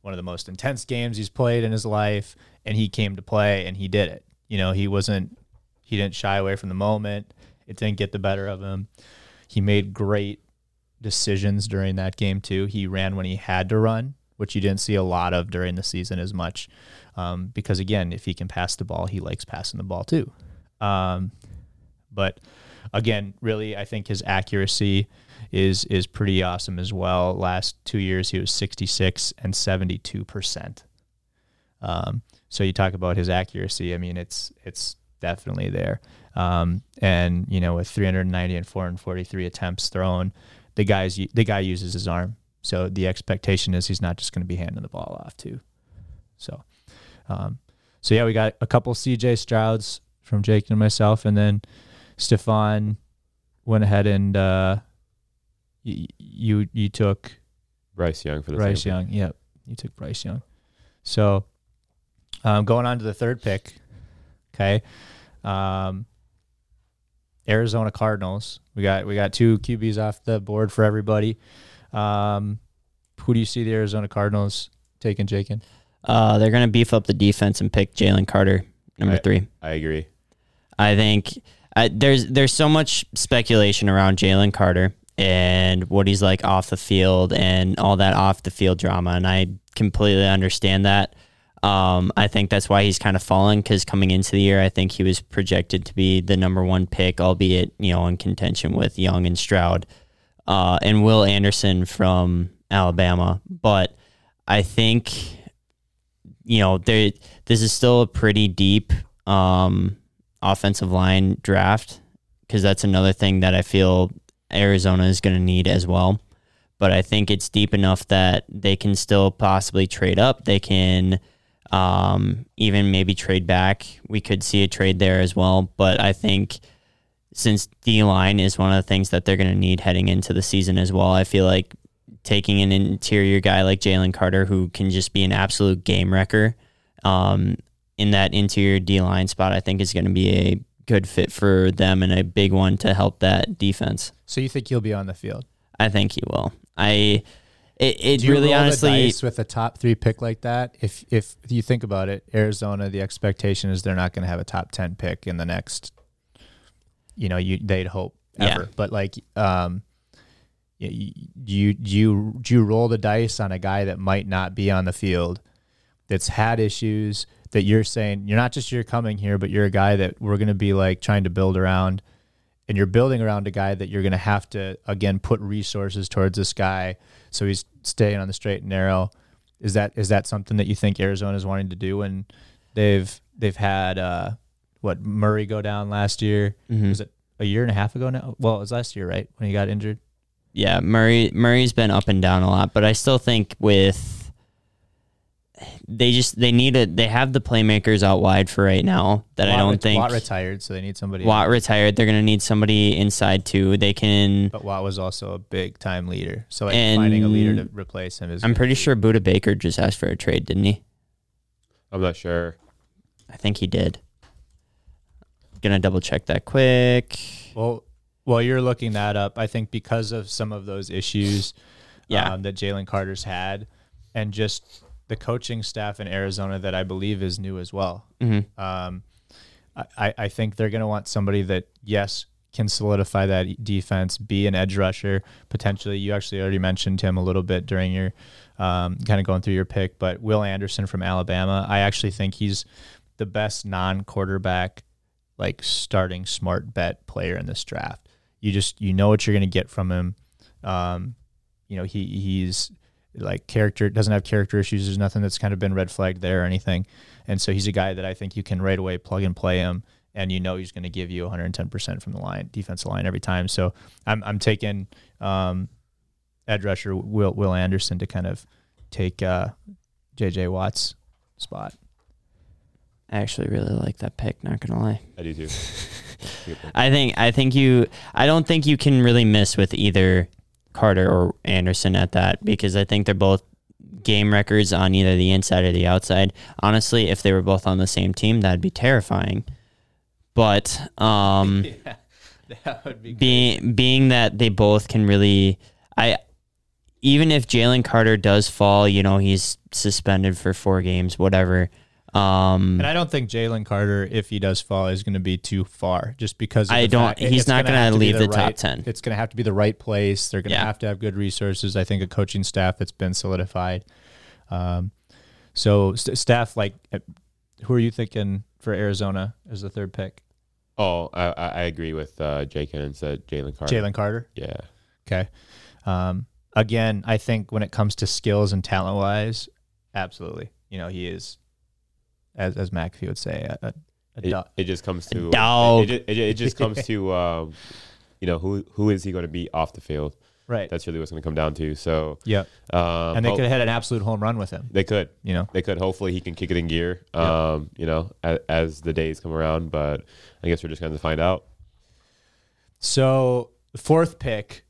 one of the most intense games he's played in his life, and he came to play and he did it. You know, he wasn't, he didn't shy away from the moment. It didn't get the better of him. He made great decisions during that game, too. He ran when he had to run, which you didn't see a lot of during the season as much. Um, because, again, if he can pass the ball, he likes passing the ball, too. Um, but again, really, I think his accuracy is is pretty awesome as well. Last two years, he was 66 and 72 percent. Um, so you talk about his accuracy. I mean, it's it's definitely there. Um, and you know, with 390 and 443 attempts thrown, the guys the guy uses his arm. So the expectation is he's not just going to be handing the ball off too. So, um, so yeah, we got a couple CJ Strouds from Jake and myself, and then Stefan went ahead and uh, you, you you took Bryce Young for the Bryce Young. Yep, you took Bryce Young. So, um, going on to the third pick. Okay, um, Arizona Cardinals. We got we got two QBs off the board for everybody. Um, who do you see the Arizona Cardinals taking, Jakin? Uh, they're going to beef up the defense and pick Jalen Carter, number Right. three. I agree. I think uh, there's there's so much speculation around Jalen Carter and what he's like off the field and all that off the field drama, and I completely understand that. Um, I think that's why he's kind of fallen because coming into the year, I think he was projected to be the number one pick, albeit you know in contention with Young and Stroud uh, and Will Anderson from Alabama. But I think you know there this is still a pretty deep um, offensive line draft because that's another thing that I feel Arizona is going to need as well. But I think it's deep enough that they can still possibly trade up. They can um, even maybe trade back. We could see a trade there as well. But I think since D line is one of the things that they're going to need heading into the season as well, I feel like taking an interior guy like Jalen Carter, who can just be an absolute game wrecker um, in that interior D line spot, I think is going to be a good fit for them and a big one to help that defense. So you think he'll be on the field? I think he will. I it, it really honestly with a top three pick like that? If if you think about it, Arizona, the expectation is they're not going to have a top ten pick in the next. You know, you they'd hope Yeah. ever, but like, um, y- y- do you do you do you roll the dice on a guy that might not be on the field, that's had issues that you're saying you're not just you're coming here, but you're a guy that we're going to be like trying to build around, and you're building around a guy that you're going to have to again put resources towards this guy so he's staying on the straight and narrow. Is that is that something that you think Arizona is wanting to do when they've they've had uh, what Murray go down last year? Mhm. Was it a year and a half ago now? Well, it was last year, right? When he got injured. yeah, Murray Murray's been up and down a lot, but I still think with they just they need it. They have the playmakers out wide for right now that I don't think Watt retired, so they need somebody. Watt retired. They're going to need somebody inside too. They can. but Watt was also a big time leader, so like And- finding a leader to replace him is. I'm pretty be- sure Budda Baker just asked for a trade, didn't he? I'm not sure. I think he did. Gonna double check that quick. Well, while you're looking that up, I think because of some of those issues Yeah. um, that Jalen Carter's had, and just the coaching staff in Arizona that I believe is new as well. hmm Um, I, I think they're going to want somebody that, yes, can solidify that defense, be an edge rusher. Potentially, you actually already mentioned him a little bit during your um, kind of going through your pick, but Will Anderson from Alabama, I actually think he's the best non quarterback, like starting smart bet player in this draft. You just, you know what you're going to get from him. Um, you know, he he's like character doesn't have character issues. There's nothing that's kind of been red flagged there or anything. And so he's a guy that I think you can right away plug and play him and you know he's going to give you 110% from the line, defensive line every time. So I'm I'm taking um, edge rusher Will Will Anderson to kind of take uh, J.J. Watt's spot. I actually really like that pick. Not gonna lie. I do too. I think I think you. I don't think you can really miss with either Carter or Anderson at that because I think they're both game records on either the inside or the outside. Honestly, if they were both on the same team, that'd be terrifying. But um, that would be being being that they both can really, I even if Jalen Carter does fall, you know he's suspended for four games, whatever. Um, And I don't think Jalen Carter, if he does fall, is going to be too far, just because of I don't- fact- he's not gonna gonna have to be leave the top right- 10. It's going to have to be the right place. They're going to Yeah. have to have good resources. I think a coaching staff that's been solidified. Um, so st- staff, like, uh, who are you thinking for Arizona as the third pick? Oh, I, I I agree with uh, Jakin said Jalen Carter. Jalen Carter. Yeah. Okay. Um, again, I think when it comes to skills and talent wise, absolutely. You know, he is, as as McAfee would say, a, a, a It, do- it just comes to dog. It, it, it, just comes to um, you know who who is he going to be off the field? right. That's really what's going to come down to. So Yep. um, And they ho- could have had an absolute home run with him. they could You know. they could hopefully he can kick it in gear. Yeah. Um, you know as, as the days come around, but I guess we're just going to find out. So fourth pick,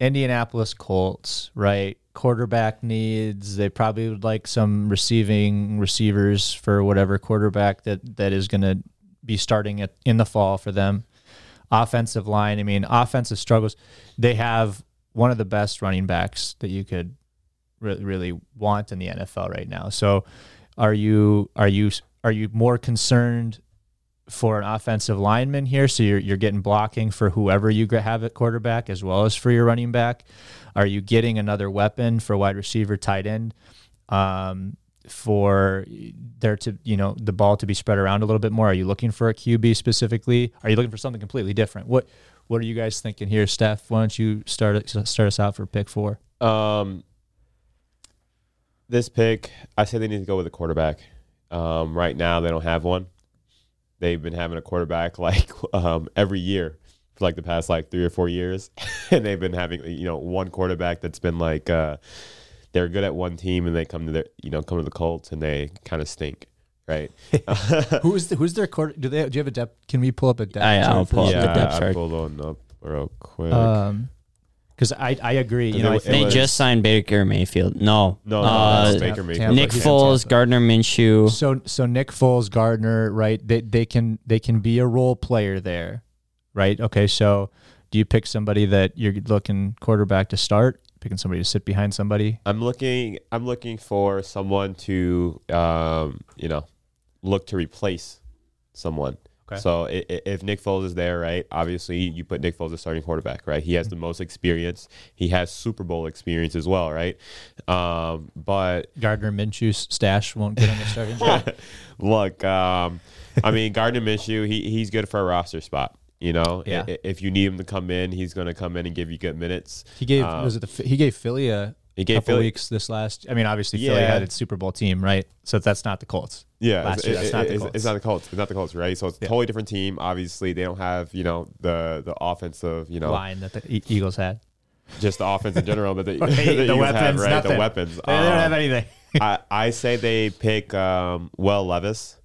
Indianapolis Colts, right? Quarterback needs. They probably would like some receiving receivers for whatever quarterback that that is going to be starting at, in the fall for them. Offensive line. I mean, offensive struggles. They have one of the best running backs that you could really, really want in the NFL right now. So, are you are you are you more concerned for an offensive lineman here, so you're you're getting blocking for whoever you have at quarterback as well as for your running back. Are you getting another weapon for wide receiver, tight end, um, for there to you know the ball to be spread around a little bit more? Are you looking for a QB specifically? Are you looking for something completely different? What what are you guys thinking here, Steph? Why don't you start start us out for pick four? Um, this pick, I say they need to go with a quarterback. Um, right now, they don't have one. They've been having a quarterback like um, every year for like the past like three or four years, and they've been having you know one quarterback that's been like uh, they're good at one team and they come to their you know come to the Colts and they kind of stink, right? who's the, who's their quarter? Do they do you have a depth? Can we pull up a depth? I- chart I'll for pull up this? the yeah, depth I chart. pulled one up real quick. Um, because I I agree. You know, I It They was- just signed Baker Mayfield. No, no, no, uh, it's Baker Mayfield. Tampa. Nick He's Foles, Tampa. Gardner Minshew. So so Nick Foles, Gardner, right? They they can they can be a role player there, right? Okay, so do you pick somebody that you're looking quarterback to start? Picking somebody to sit behind somebody? I'm looking. I'm looking for someone to, um, you know, look to replace someone. Okay. So if Nick Foles is there, right? Obviously, you put Nick Foles as starting quarterback, right? He has the most experience. He has Super Bowl experience as well, right? Um, but Gardner Minshew's stash won't get on the starting job. look, um, I mean, Gardner Minshew, he he's good for a roster spot. You know, Yeah. i- if you need him to come in, he's going to come in and give you good minutes. He gave Um, was it the he gave Philly a He gave couple Philly, weeks this last. I mean, obviously Philly Yeah. had its Super Bowl team, right? So that's not the Colts. Yeah, last it's, year. That's it- not the Colts. it's not the Colts. It's not the Colts, right? So it's a Yeah. totally different team. Obviously, they don't have you know the the offensive, you know, Line that the Eagles had. just the offense in general, but the, Right, the, the weapons, have, right? nothing. The weapons. They don't have Um, anything. I I say they pick um, Will Levis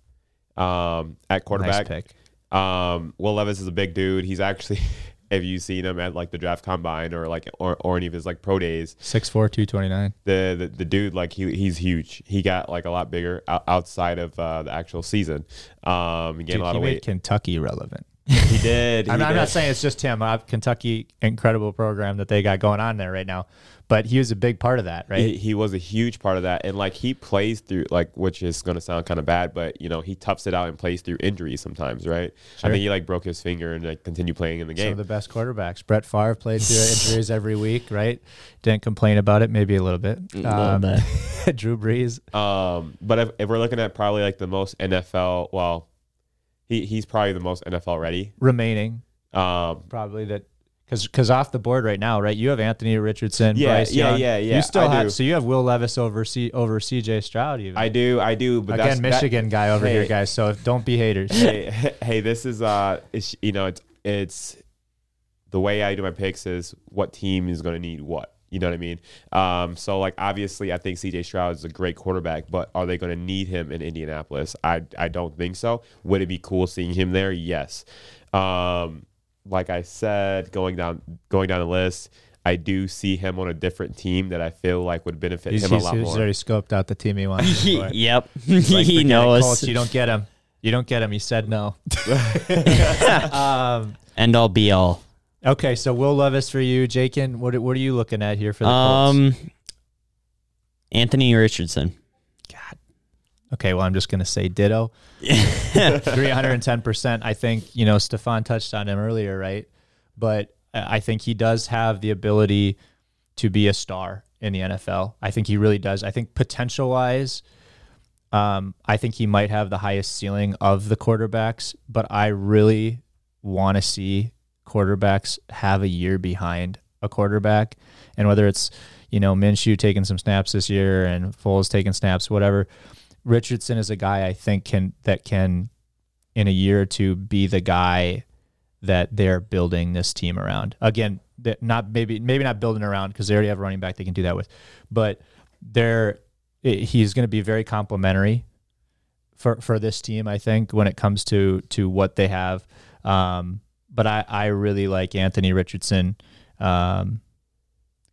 um, at quarterback. Nice pick. Um, Will Levis is a big dude. He's actually, if you've seen him at like the draft combine or like or, or any of his like pro days, 6'4", 229. the, the the dude like he he's huge. He got like a lot bigger outside of uh, the actual season. Um, he gained Dude, a lot he of made weight. Kentucky relevant. He did. I'm, he I'm not saying it's just him. Uh, Kentucky, incredible program that they got going on there right now, but he was a big part of that, right? He, he was a huge part of that, and like he plays through like, which is going to sound kind of bad, but you know he toughs it out and plays through injuries sometimes, right? Sure. I think he like broke his finger and like continued playing in the game. Some of the best quarterbacks. Brett Favre played through injuries every week, right? Didn't complain about it, maybe a little bit. A little Um, bit. Drew Brees. um, but if, if we're looking at probably like the most NFL, well, he he's probably the most NFL ready. remaining Um, probably that Because because off the board right now, right? You have Anthony Richardson, Yeah, Bryce yeah, Young. yeah, yeah, You still I have do. so you have Will Levis over C, over C.J. Stroud even. I do, I do, but that's, Again, that- Michigan guy over here, guys. So don't be haters. hey, hey, this is uh, it's you know, it's it's the way I do my picks is what team is going to need what. You know what I mean? Um, so like obviously, I think C.J. Stroud is a great quarterback, but are they going to need him in Indianapolis? I I don't think so. Would it be cool seeing him there? Yes. Um, like I said, going down going down the list, I do see him on a different team that I feel like would benefit He's, him a he's, lot he's more. already scoped out the team he wants. Yep, Like, he knows. Colts, you don't get him. You don't get him. He said no. um, End all be all. okay, so Will Levis for you, Jakin. What what are you looking at here for the Colts? Um, Anthony Richardson. Okay, well, I'm just gonna say ditto. 310 percent. I think you know Stefan touched on him earlier, right? But I I think he does have the ability to be a star in the NFL. I think he really does. I think potential wise, um, I think he might have the highest ceiling of the quarterbacks. But I really want to see quarterbacks have a year behind a quarterback, and whether it's you know Minshew taking some snaps this year and Foles taking snaps, whatever. Richardson is a guy I think can that can in a year or two be the guy that they're building this team around. Again, not maybe maybe not building around because they already have a running back they can do that with, but they're i- he's going to be very complimentary for for this team. I think when it comes to to what they have. Um, but I I really like Anthony Richardson. Um,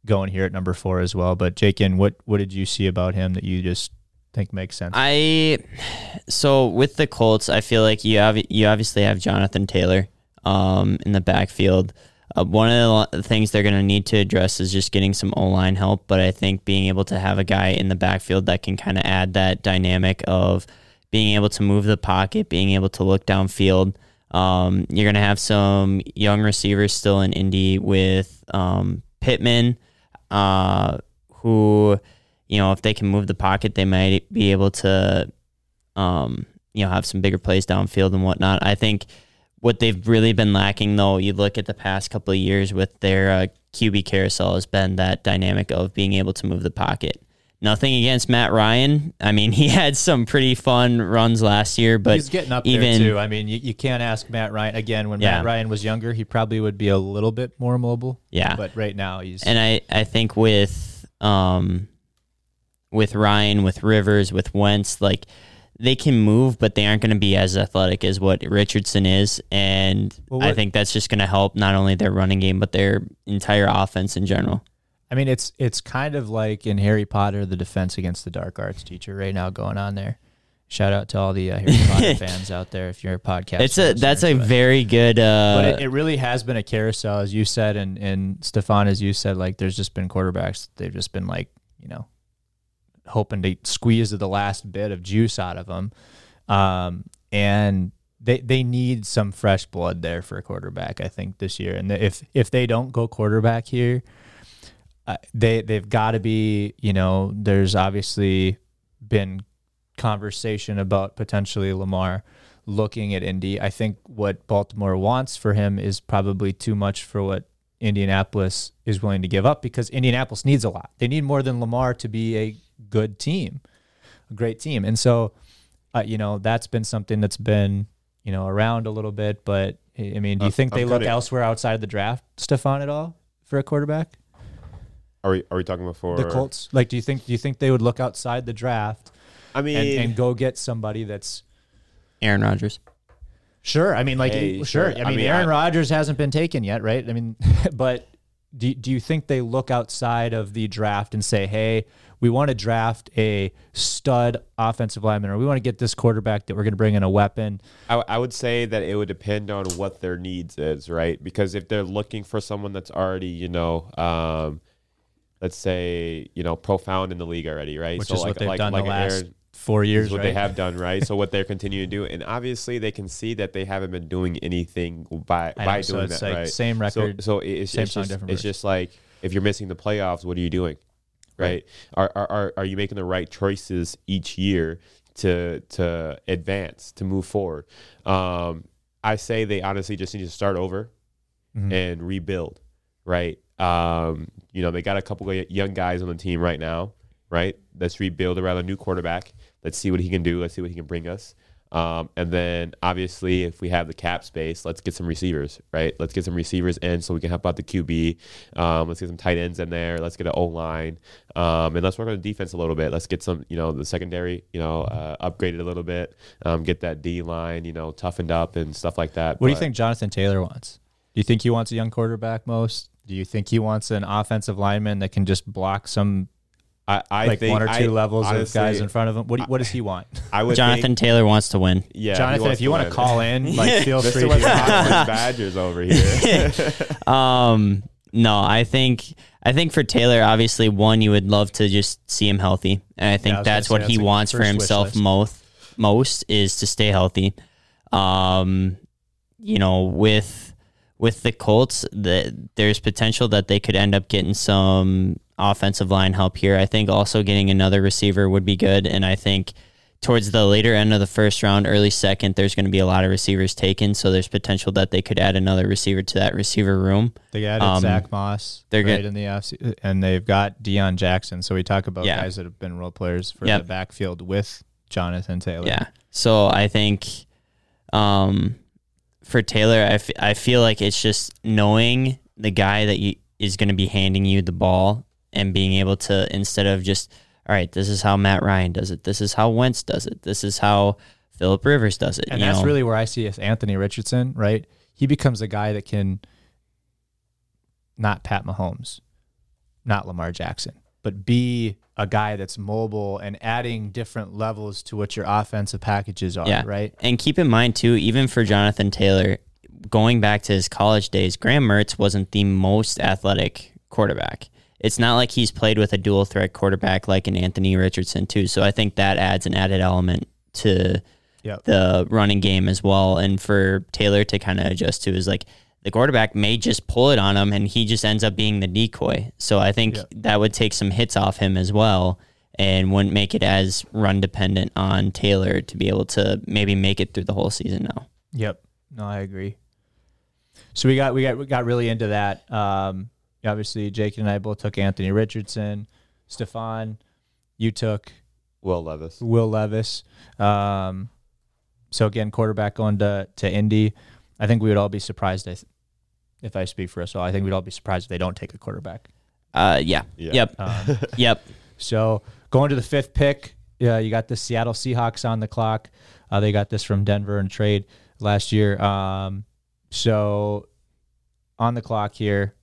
going here at number four as well. But Jakin, what what did you see about him that you just think makes sense? I so with the Colts, I feel like you have you obviously have Jonathan Taylor um, in the backfield. Uh, one of the things they're going to need to address is just getting some O line help. But I think being able to have a guy in the backfield that can kind of add that dynamic of being able to move the pocket, being able to look downfield. Um, you're going to have some young receivers still in Indy with um, Pittman, uh, who you know, if they can move the pocket, they might be able to, um, you know, have some bigger plays downfield and whatnot. I think what they've really been lacking, though, you look at the past couple of years with their uh, QB carousel, has been that dynamic of being able to move the pocket. Nothing against Matt Ryan. I mean, he had some pretty fun runs last year, but he's getting up even there too. I mean, you, you can't ask Matt Ryan again. When Yeah. Matt Ryan was younger, he probably would be a little bit more mobile. yeah, But right now, he's And I, I think with um with Ryan, with Rivers, with Wentz, like they can move, but they aren't going to be as athletic as what Richardson is. And Well, I think that's just going to help not only their running game, but their entire offense in general. I mean, it's it's kind of like in Harry Potter, the defense against the dark arts teacher right now going on there. Shout out to all the uh, Harry Potter fans out there. If you're a podcast, It's a that's a but- very good. Uh, But it, it really has been a carousel, as you said, and and Stefan, as you said, like there's just been quarterbacks. They've just been like you know, hoping to squeeze the last bit of juice out of them, um, and they they need some fresh blood there for a quarterback. I think this year, and if if they don't go quarterback here, uh, they they've got to be. You know, there's obviously been conversation about potentially Lamar looking at Indy. I think what Baltimore wants for him is probably too much for what Indianapolis is willing to give up because Indianapolis needs a lot. They need more than Lamar to be a good team, a great team. And so, uh, you know, that's been something that's been, you know, around a little bit. But I I mean, do you I'm- think they I'm look kinda- elsewhere outside of the draft, Stefan, at all for a quarterback? Are we are we talking before The Colts, like, do you think do you think they would look outside the draft I mean, and, and go get somebody that's Aaron Rodgers. Sure. I mean, like, Hey, sure. sure. I I mean, mean, Aaron Rodgers hasn't been taken yet, right? I mean, but do, do you think they look outside of the draft and say, hey, we want to draft a stud offensive lineman, or we want to get this quarterback that we're going to bring in a weapon? I, I would say that it would depend on what their needs is, right? Because if they're looking for someone that's already, you know, um, let's say, you know, profound in the league already, right? Which so is like what they've like done like the last Aaron, four is years, what right? they have done, right? so what they're continuing to do, and obviously they can see that they haven't been doing anything by I by know, so doing that, like right? same record. so it's, same it's song, just different it's verse. just like if you're missing the playoffs, what are you doing? Right? Are, are are are you making the right choices each year to to advance, to move forward? Um, I say they honestly just need to start over Mhm. and rebuild. right? Um, you know, they got a couple of young guys on the team right now, right? Let's rebuild around a new quarterback. Let's see what he can do. Let's see what he can bring us. Um, and then obviously, if we have the cap space, let's get some receivers, right? Let's get some receivers in so we can help out the QB. Um, let's get some tight ends in there. Let's get an O line, um, and let's work on the defense a little bit. Let's get some, you know, the secondary, you know, uh, upgraded a little bit. Um, get that D line, you know, toughened up and stuff like that. What do you think Jonathan Taylor wants? Do you think he wants a young quarterback most? Do you think he wants an offensive lineman that can just block some I, I like think one or two I- levels of guys in front of him? What do, what does he want? I would Jonathan think, Taylor wants to win. yeah, Jonathan, if you want to call in, like feel free Mr. to. Wisconsin Badgers over here. Um, no, I think I think for Taylor, obviously, one you would love to just see him healthy, and I think I that's what say he that's wants for himself most. Most is to stay healthy. Um, you know, with with the Colts, the, there's potential that they could end up getting some offensive line help here. I think also getting another receiver would be good, and I think towards the later end of the first round, early second, there's going to be a lot of receivers taken. So there's potential that they could add another receiver to that receiver room. They added Um, Zach Moss. they're right good. in the FC, and they've got Deon Jackson. So we talk about Yeah. guys that have been role players for Yep. the backfield with Jonathan Taylor. Yeah. So I think um, for Taylor, I, f- I feel like it's just knowing the guy that you, is going to be handing you the ball and being able to, instead of just, all right, this is how Matt Ryan does it. This is how Wentz does it. This is how Philip Rivers does it. And that's know? really where I see as Anthony Richardson, right? He becomes a guy that can not Pat Mahomes, not Lamar Jackson, but be a guy that's mobile and adding different levels to what your offensive packages are, Yeah. right? And keep in mind too, even for Jonathan Taylor, going back to his college days, Graham Mertz wasn't the most athletic quarterback. It's not like he's played with a dual threat quarterback like an Anthony Richardson too. So I think that adds an added element to Yep. the running game as well. And for Taylor to kind of adjust to is like the quarterback may just pull it on him and he just ends up being the decoy. So I think Yep. that would take some hits off him as well and wouldn't make it as run dependent on Taylor to be able to maybe make it through the whole season now. Yep. No, I agree. So we got we got we got really into that. Um, obviously, Jake and I both took Anthony Richardson. Stefan, you took Will Levis. Will Levis. Um, so again, quarterback going to to Indy. I think we would all be surprised if, if I speak for us all. I think we'd all be surprised if they don't take a quarterback. Uh, yeah. Yeah. Yep. Um, Yep. so going to the fifth pick, yeah, you got the Seattle Seahawks on the clock. Uh, they got this from Denver in trade last year. Um, so on the clock here,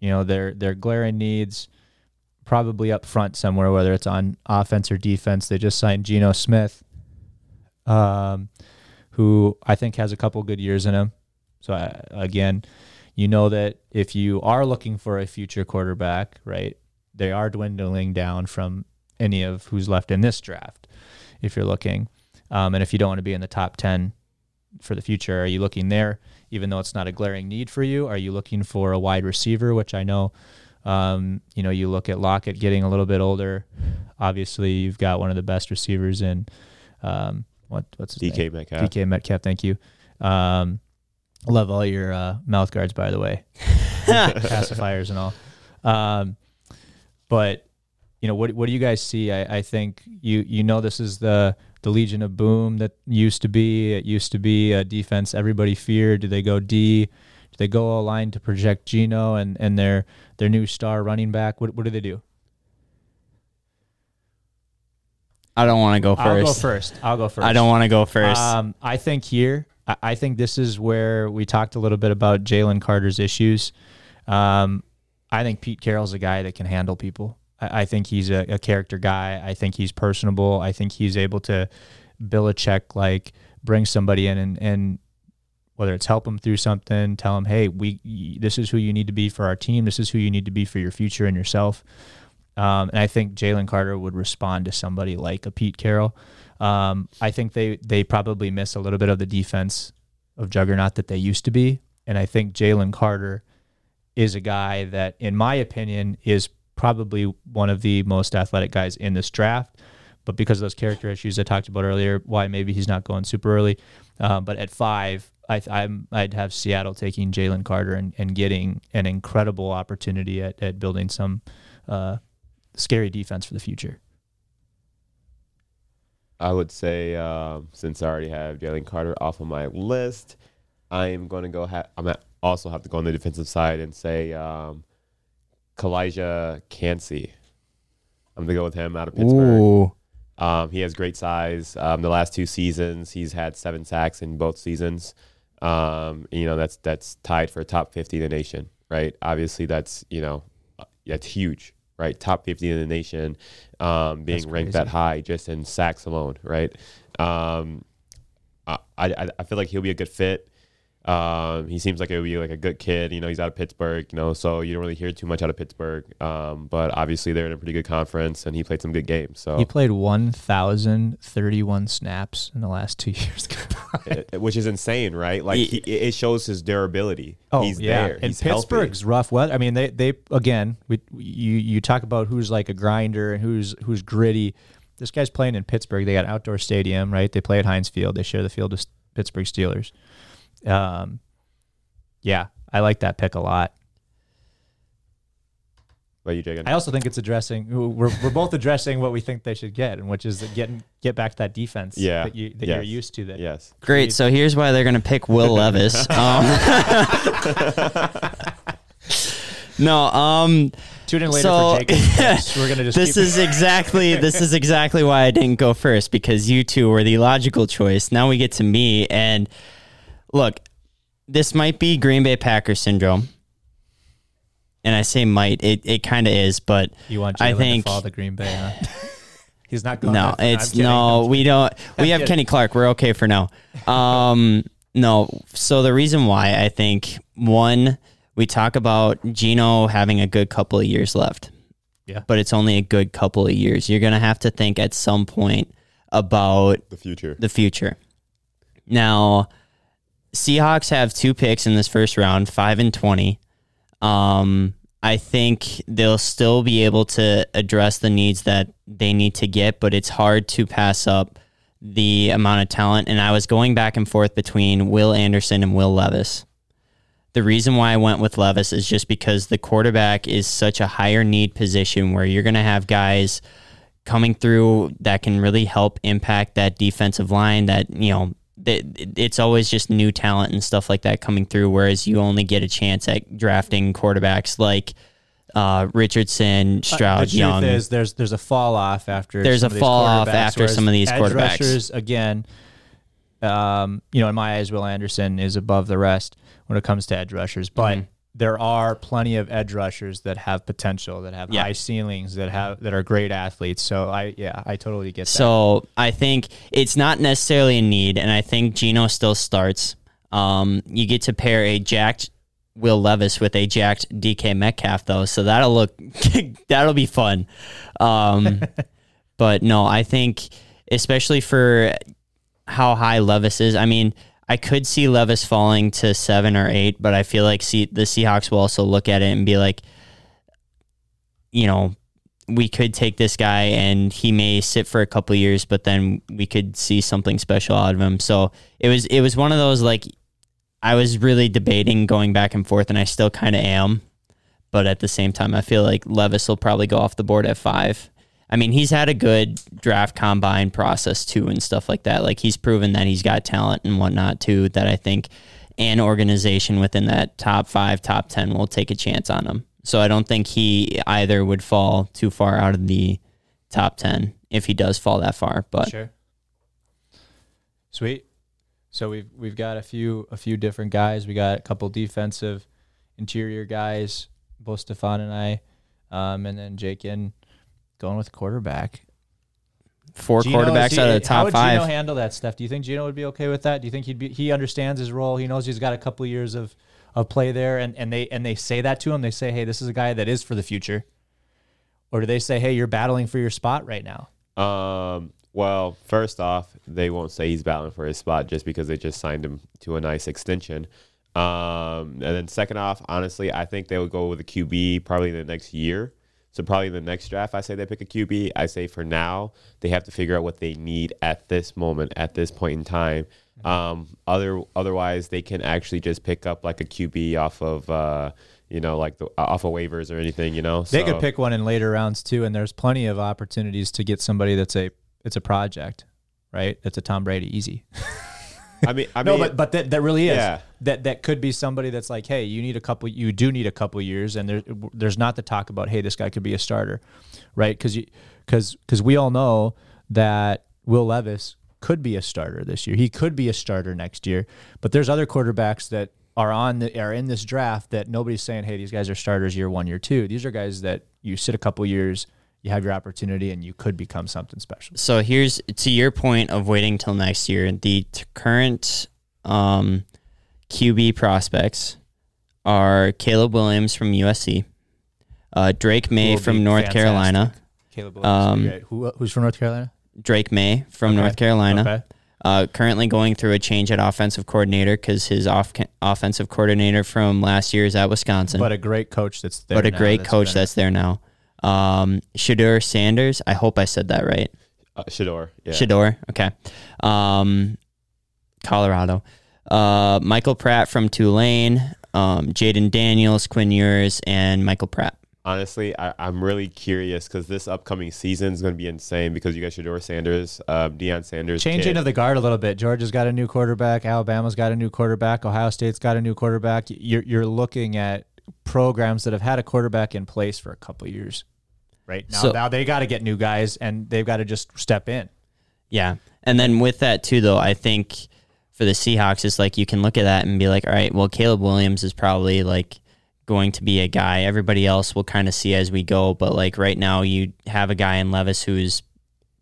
you know, their their glaring needs probably up front somewhere, whether it's on offense or defense. They just signed Geno Smith, um, who I think has a couple good years in him. So I, again, you know that if you are looking for a future quarterback, right, they are dwindling down from any of who's left in this draft. If you're looking, um, and if you don't want to be in the top ten for the future, are you looking there? Even though it's not a glaring need for you, are you looking for a wide receiver? Which I know, um, you know, you look at Lockett getting a little bit older. Obviously, you've got one of the best receivers in um, what what's his name? DK Metcalf. DK Metcalf. Thank you. Um, love all your uh, mouth guards, by the way, pacifiers and all. Um, but you know, what what do you guys see? I, I think you you know this is the the Legion of Boom that used to be. It used to be a defense everybody feared. Do they go D? Do they go all line to project Geno and and their their new star running back? What what do they do? I don't want to go 1st I'll go first. I'll go first. I don't want to go first. Um, I think here, I, I think this is where we talked a little bit about Jalen Carter's issues. Um, I think Pete Carroll's a guy that can handle people. I, I think he's a, a character guy. I think he's personable. I think he's able to bill a check, like bring somebody in and, and whether it's help them through something, tell them, hey, we this is who you need to be for our team. This is who you need to be for your future and yourself. Um, and I think Jalen Carter would respond to somebody like a Pete Carroll. Um, I think they they probably miss a little bit of the defense of juggernaut that they used to be, and I think Jalen Carter is a guy that, in my opinion, is probably one of the most athletic guys in this draft. but because of those character issues I talked about earlier, why maybe he's not going super early. Um, but at five, I, I'd have Seattle taking Jalen Carter and, and getting an incredible opportunity at, at building some uh, scary defense for the future. I would say um, since I already have Jalen Carter off of my list, I am going to go. Ha- I'm also have to go on the defensive side and say um, Calijah Kancey. I'm gonna go with him out of Pittsburgh. Um, he has great size. Um, the last two seasons, he's had seven sacks in both seasons. Um, you know that's that's tied for top 50 in the nation, right? Obviously, that's you know that's huge, right? Top 50 in the nation, um, being That's ranked crazy. that high just in sacks alone, right? Um, I, I I feel like he'll be a good fit. Um, he seems like it would be like a good kid. You know, he's out of Pittsburgh. You know, so you don't really hear too much out of Pittsburgh. Um, but obviously they're in a pretty good conference, and he played some good games. So He played 1,031 snaps in the last two years. it- which is insane, right? Like he, it shows his durability. Oh, he's yeah. there. And He's healthy. Pittsburgh's rough weather. I mean, they they again, we you you talk about who's like a grinder and who's who's gritty. This guy's playing in Pittsburgh. They got an outdoor stadium, right? They play at Heinz Field. They share the field with Pittsburgh Steelers. Um, yeah, I like that pick a lot. But you, Jakin. I also think it's addressing. We're we're both addressing what we think they should get, and which is getting get back to that defense. Yeah. that you that Yes. you're used to. That yes. Great. So here's why they're going to pick Will Levis. Um, no, um, Tune in later So- for Jacob's. We're gonna just this is exactly this is exactly why I didn't go first because you two were the logical choice. Now we get to me and look, this might be Green Bay Packers syndrome. And I say might, it, it kind of is, but You want I think- to fall to Green Bay? Huh? He's not going. no, there. It's kidding. no, we don't. We have. Kenny Clark. We're okay for now. Um, no. So the reason why I think one, we talk about Geno having a good couple of years left. Yeah. But it's only a good couple of years. You're gonna have to think at some point about The future. the future. Now, Seahawks have two picks in this first round, five and twenty. Um, I think they'll still be able to address the needs that they need to get, but it's hard to pass up the amount of talent. And I was going back and forth between Will Anderson and Will Levis. The reason why I went with Levis is just because the quarterback is such a higher need position where you're going to have guys coming through that can really help impact that defensive line that, you know, it's always just new talent and stuff like that coming through whereas you only get a chance at drafting quarterbacks like uh, Richardson, Stroud, the truth Young. is there's there's a fall off after There's some a of these fall off after some of these edge quarterbacks. rushers again. Um, you know, in my eyes, Will Anderson is above the rest when it comes to edge rushers, but Mhm. There are plenty of edge rushers that have potential, that have Yeah. high ceilings, that have that are great athletes. So I yeah, I totally get that. So I think it's not necessarily a need, and I think Geno still starts. Um, you get to pair a jacked Will Levis with a jacked DK Metcalf, though, so that'll look that'll be fun. Um, but no, I think especially for how high Levis is. I mean, I could see Levis falling to seven or eight, but I feel like see, the Seahawks will also look at it and be like, you know, we could take this guy and he may sit for a couple years, but then we could see something special out of him. So it was it was one of those like I was really debating going back and forth, and I still kind of am. But at the same time, I feel like Levis will probably go off the board at five. I mean, he's had a good draft combine process too, and stuff like that. Like he's proven that he's got talent and whatnot too. That I think an organization within that top five, top ten will take a chance on him. So I don't think he either would fall too far out of the top ten if he does fall that far. But Sure. Sweet. So we've we've got a few a few different guys. We got a couple defensive interior guys, both Stefan and I, um, and then Jakin going with quarterback. four Geno, quarterbacks he- out of the top How top would five. Geno handle that stuff? Do you think Geno would be okay with that? Do you think he'd be he understands his role? He knows he's got a couple years of of play there, and and they and they say that to him. They say, hey, this is a guy that is for the future. Or do they say, hey, you're battling for your spot right now? Um, well, first off, they won't say he's battling for his spot just because they just signed him to a nice extension. Um, and then second off, honestly, I think they would go with a QB probably in the next year. So probably in the next draft, I say they pick a QB. I say for now they have to figure out what they need at this moment, at this point in time. Um, other otherwise, they can actually just pick up like a QB off of uh, you know like the off of waivers or anything. You know, They So- could pick one in later rounds too, and there's plenty of opportunities to get somebody that's a it's a project, right? That's a Tom Brady easy. I mean, I no, mean, but but that, that really is. Yeah. That that could be somebody that's like, hey, you need a couple. You do need a couple years, and there there's not the talk about, hey, this guy could be a starter, right? Because you because because we all know that Will Levis could be a starter this year. He could be a starter next year. But there's other quarterbacks that are on the are in this draft that nobody's saying, hey, these guys are starters year one, year two. These are guys that you sit a couple years, you have your opportunity, and you could become something special. So here's to your point of waiting till next year. The t- current um, QB prospects are Caleb Williams from USC, uh, Drake Maye from North fantastic. Carolina, Caleb Williams Um. Who, who's from North Carolina? Drake Maye from Okay. North Carolina. Okay. Uh, currently going through a change at offensive coordinator because his off- offensive coordinator from last year is at Wisconsin. But a great coach that's there. but a now great that's coach been- that's there now. Um, Shedeur Sanders. I hope I said that right. uh, Shedeur. Yeah. Shedeur. Okay. Um, Colorado. Uh, Michael Pratt from Tulane. Um, Jayden Daniels, Quinn Ewers, and Michael Pratt. Honestly, I, I'm really curious because this upcoming season is going to be insane because you got Shedeur Sanders, um, Deion Sanders. Changing kid. of the guard a little bit. Georgia's got a new quarterback. Alabama's got a new quarterback. Ohio State's got a new quarterback. You're you're looking at programs that have had a quarterback in place for a couple of years. Right now, So- now they got to get new guys, and they've got to just step in. Yeah. And then with that too, though, I think for the Seahawks, it's like you can look at that and be like, all right, well, Caleb Williams is probably like going to be a guy. Everybody else will kind of see as we go. But like right now, you have a guy in Levis who's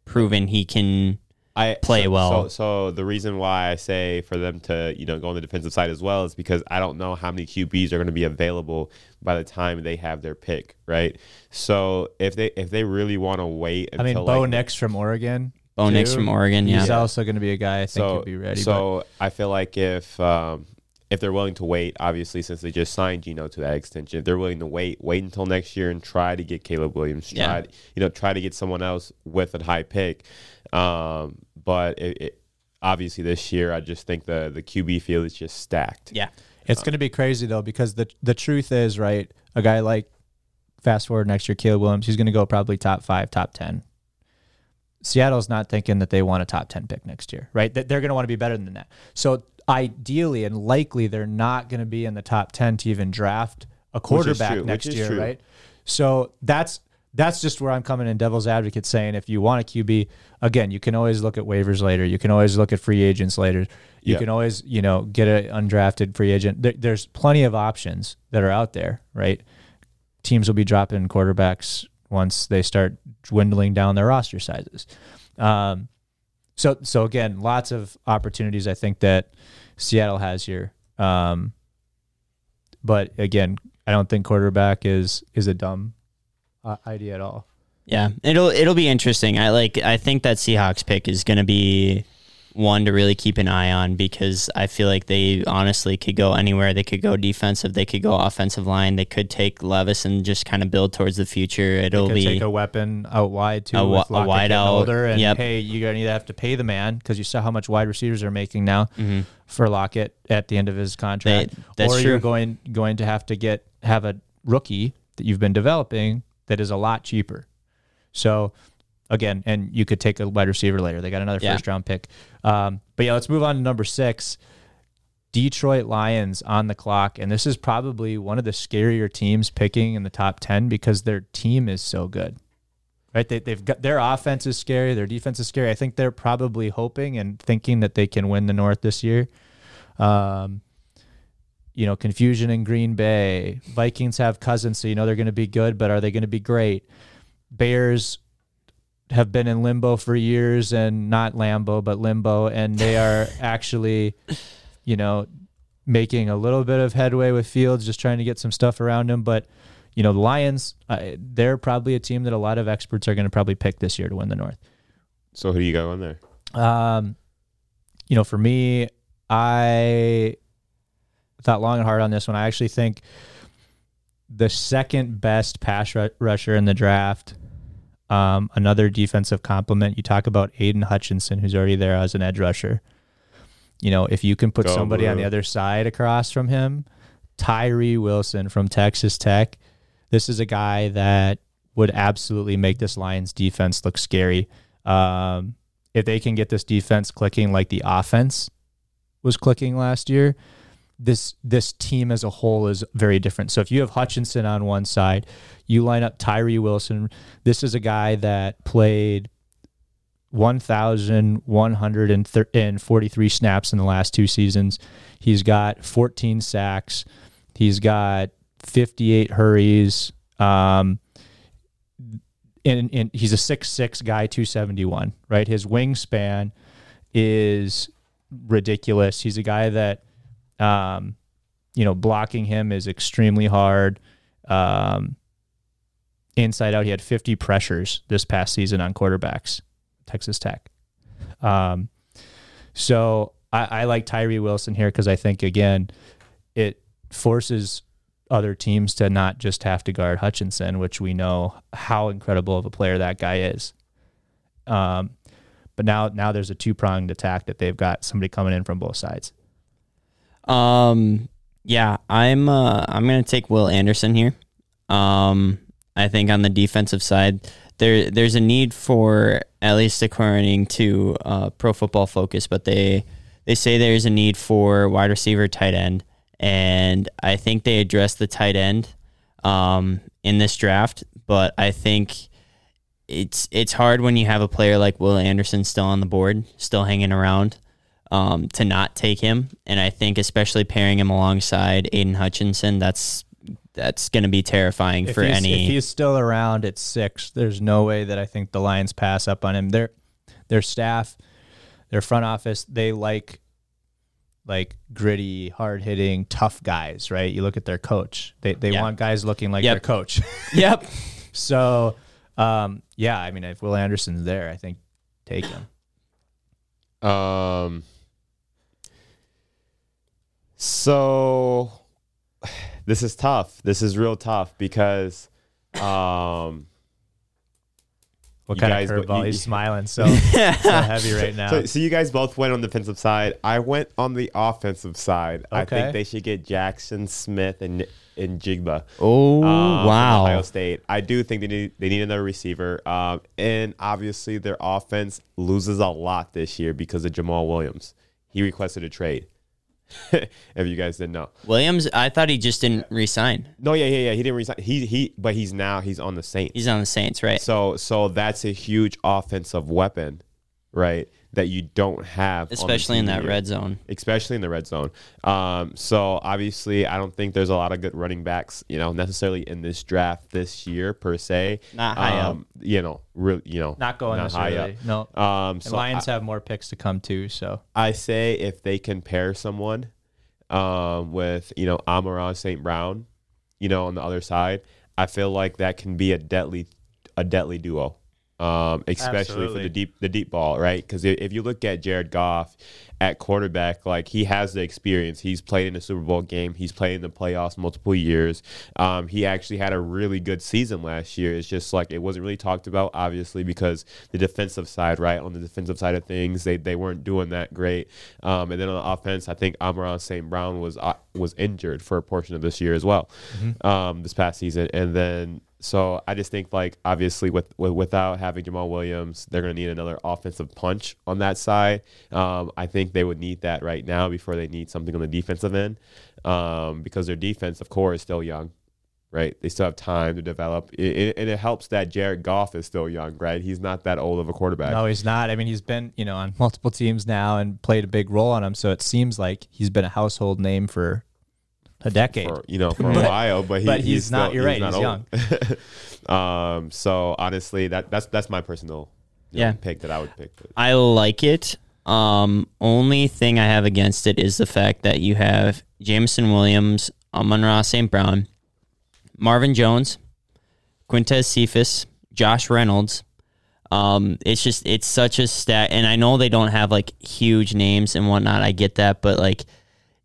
proven he can. I play so, well. So, so the reason why I say for them to you know go on the defensive side as well is because I don't know how many QBs are going to be available by the time they have their pick, right? So if they if they really want to wait I mean, Bo like, Nix from Oregon. Bo Nix from Oregon, yeah. He's also going to be a guy I think so could be ready. so I feel like if um, if they're willing to wait, obviously since they just signed Geno to that extension, if they're willing to wait, wait until next year and try to get Caleb Williams. Try Yeah. to- you know try to get someone else with a high pick. Um, but it, it, obviously this year, I just think the the QB field is just stacked. Yeah. It's going to be crazy though because the the truth is right. A guy like fast forward next year, Caleb Williams, he's going to go probably top five, top ten. Seattle's not thinking that they want a top ten pick next year, right? That they're going to want to be better than that. So ideally and likely, they're not going to be in the top ten to even draft a quarterback true, next year, true. right? So that's that's just where I'm coming in devil's advocate saying if you want a QB, again, you can always look at waivers later. You can always look at free agents later. You Yeah. can always, you know, get an undrafted free agent. There, there's plenty of options that are out there, right? Teams will be dropping quarterbacks once they start dwindling down their roster sizes. Um, so, so again, lots of opportunities I think that Seattle has here. Um, but again, I don't think quarterback is is a dumb uh, idea at all. Yeah, it'll it'll be interesting. I like I think that Seahawks pick is going to be one to really keep an eye on because I feel like they honestly could go anywhere. They could go defensive, they could go offensive line, they could take Levis and just kind of build towards the future. It'll Could be take a weapon out wide too. A with a wide out, older, and yep. hey, you're gonna either have to pay the man because you saw how much wide receivers are making now Mhm. for Lockett at the end of his contract, They- that's or you're true. going going to have to get have a rookie that you've been developing that is a lot cheaper. So again, and you could take a wide receiver later. They got another Yeah. first round pick. Um, but yeah, let's move on to number six. Detroit Lions on the clock, and this is probably one of the scarier teams picking in the top ten because their team is so good. Right? They, they've got their offense is scary, their defense is scary. I think they're probably hoping and thinking that they can win the North this year. Um, you know, confusion in Green Bay. Vikings have Cousins, so you know they're going to be good, but are they going to be great? Bears have been in limbo for years and not Lambo, but limbo, and they are actually, you know, making a little bit of headway with Fields, just trying to get some stuff around him. But, you know, the Lions, uh, they're probably a team that a lot of experts are going to probably pick this year to win the North. So who do you got on there? Um, you know, for me, I thought long and hard on this one. I actually think the second best pass ru- rusher in the draft. Um, another defensive compliment. You talk about Aidan Hutchinson, who's already there as an edge rusher. You know, if you can put Go somebody on the other side across from him, Tyree Wilson from Texas Tech. This is a guy that would absolutely make this Lions defense look scary. Um, if they can get this defense clicking like the offense was clicking last year, this this team as a whole is very different. So if you have Hutchinson on one side, you line up Tyree Wilson. This is a guy that played 1,143 snaps in the last two seasons. He's got 14 sacks. He's got 58 hurries. Um, and, and he's a six six guy, 271, right? His wingspan is ridiculous. He's a guy that, um, you know, blocking him is extremely hard. Um, inside out, he had 50 pressures this past season on quarterbacks, Texas Tech. Um, so I, I like Tyree Wilson here because I think again, it forces other teams to not just have to guard Hutchinson, which we know how incredible of a player that guy is. Um, but now now there's a two pronged attack that they've got somebody coming in from both sides. Um, yeah, I'm uh, I'm gonna take Will Anderson here. Um, I think on the defensive side, there there's a need for at least according to uh, Pro Football Focus, but they they say there's a need for wide receiver, tight end, and I think they address the tight end um, in this draft. But I think it's it's hard when you have a player like Will Anderson still on the board, still hanging around um, to not take him. And I think especially pairing him alongside Aidan Hutchinson, that's that's going to be terrifying If for any. if he's still around at six, there's no way that I think the Lions pass up on him. Their their staff, their front office, they like like gritty, hard hitting, tough guys, right? You look at their coach. They they Yeah. want guys looking like Yep. their coach. yep. so um, yeah, I mean if Will Anderson's there, I think take him. Um. So, this is tough. This is real tough because, um, What You kind guys- of curveball? you- He's smiling so, so heavy right now. so, so you guys both went on the defensive side. I went on the offensive side. I Okay. think they should get Jaxon Smith and and Jigba. Oh um, from wow. Ohio State. I do think they need they need another receiver. Um, and obviously their offense loses a lot this year because of Jamaal Williams. He requested a trade. if you guys didn't know. Williams, I thought he just didn't resign. No, yeah, yeah, yeah. He didn't resign. He he, but he's now he's on the Saints. He's on the Saints, right? So so that's a huge offensive weapon, right? That you don't have, Especially in that here. red zone. especially in the red zone. Um, so obviously, I don't think there's a lot of good running backs, you know, necessarily in this draft this year per se. Not high up. um, You know, real, you know, Not going this high early. No. Um, so Lions I, have more picks to come too. So I say if they can pair someone um, with you know Amon-Ra St. Brown, you know, on the other side, I feel like that can be a deadly a deadly duo. Um, especially for the deep the deep ball, right? Because if you look at Jared Goff at quarterback, like he has the experience. He's played in a Super Bowl game. He's played in the playoffs multiple years. Um, he actually had a really good season last year. It's just like it wasn't really talked about, obviously, because the defensive side, right? On the defensive side of things, they, they weren't doing that great. Um, and then on the offense, I think Amon-Ra St. Brown was uh, was injured for a portion of this year as well, um, this past season. And then so I just think like obviously with, with without having Jamaal Williams, they're going to need another offensive punch on that side. Um, I think they would need that right now before they need something on the defensive end, um, because their defensive core is still young. Right, they still have time to develop, it, it, and it helps that Jared Goff is still young. Right, he's not that old of a quarterback. no, he's not. I mean, he's been you know on multiple teams now and played a big role on them. So it seems like he's been a household name for a decade. for you know for a while, but, he, but he's not- still- you're right, he's old. Young. um, so honestly, that that's that's my personal you know, Yeah. pick that I would pick. I like it. Um, only thing I have against it is the fact that you have Jameson Williams, Amon-Ra St. Brown, Marvin Jones, Quintez Cephas, Josh Reynolds. Um, it's just it's such a stat, and I know they don't have like huge names and whatnot. I get that, but like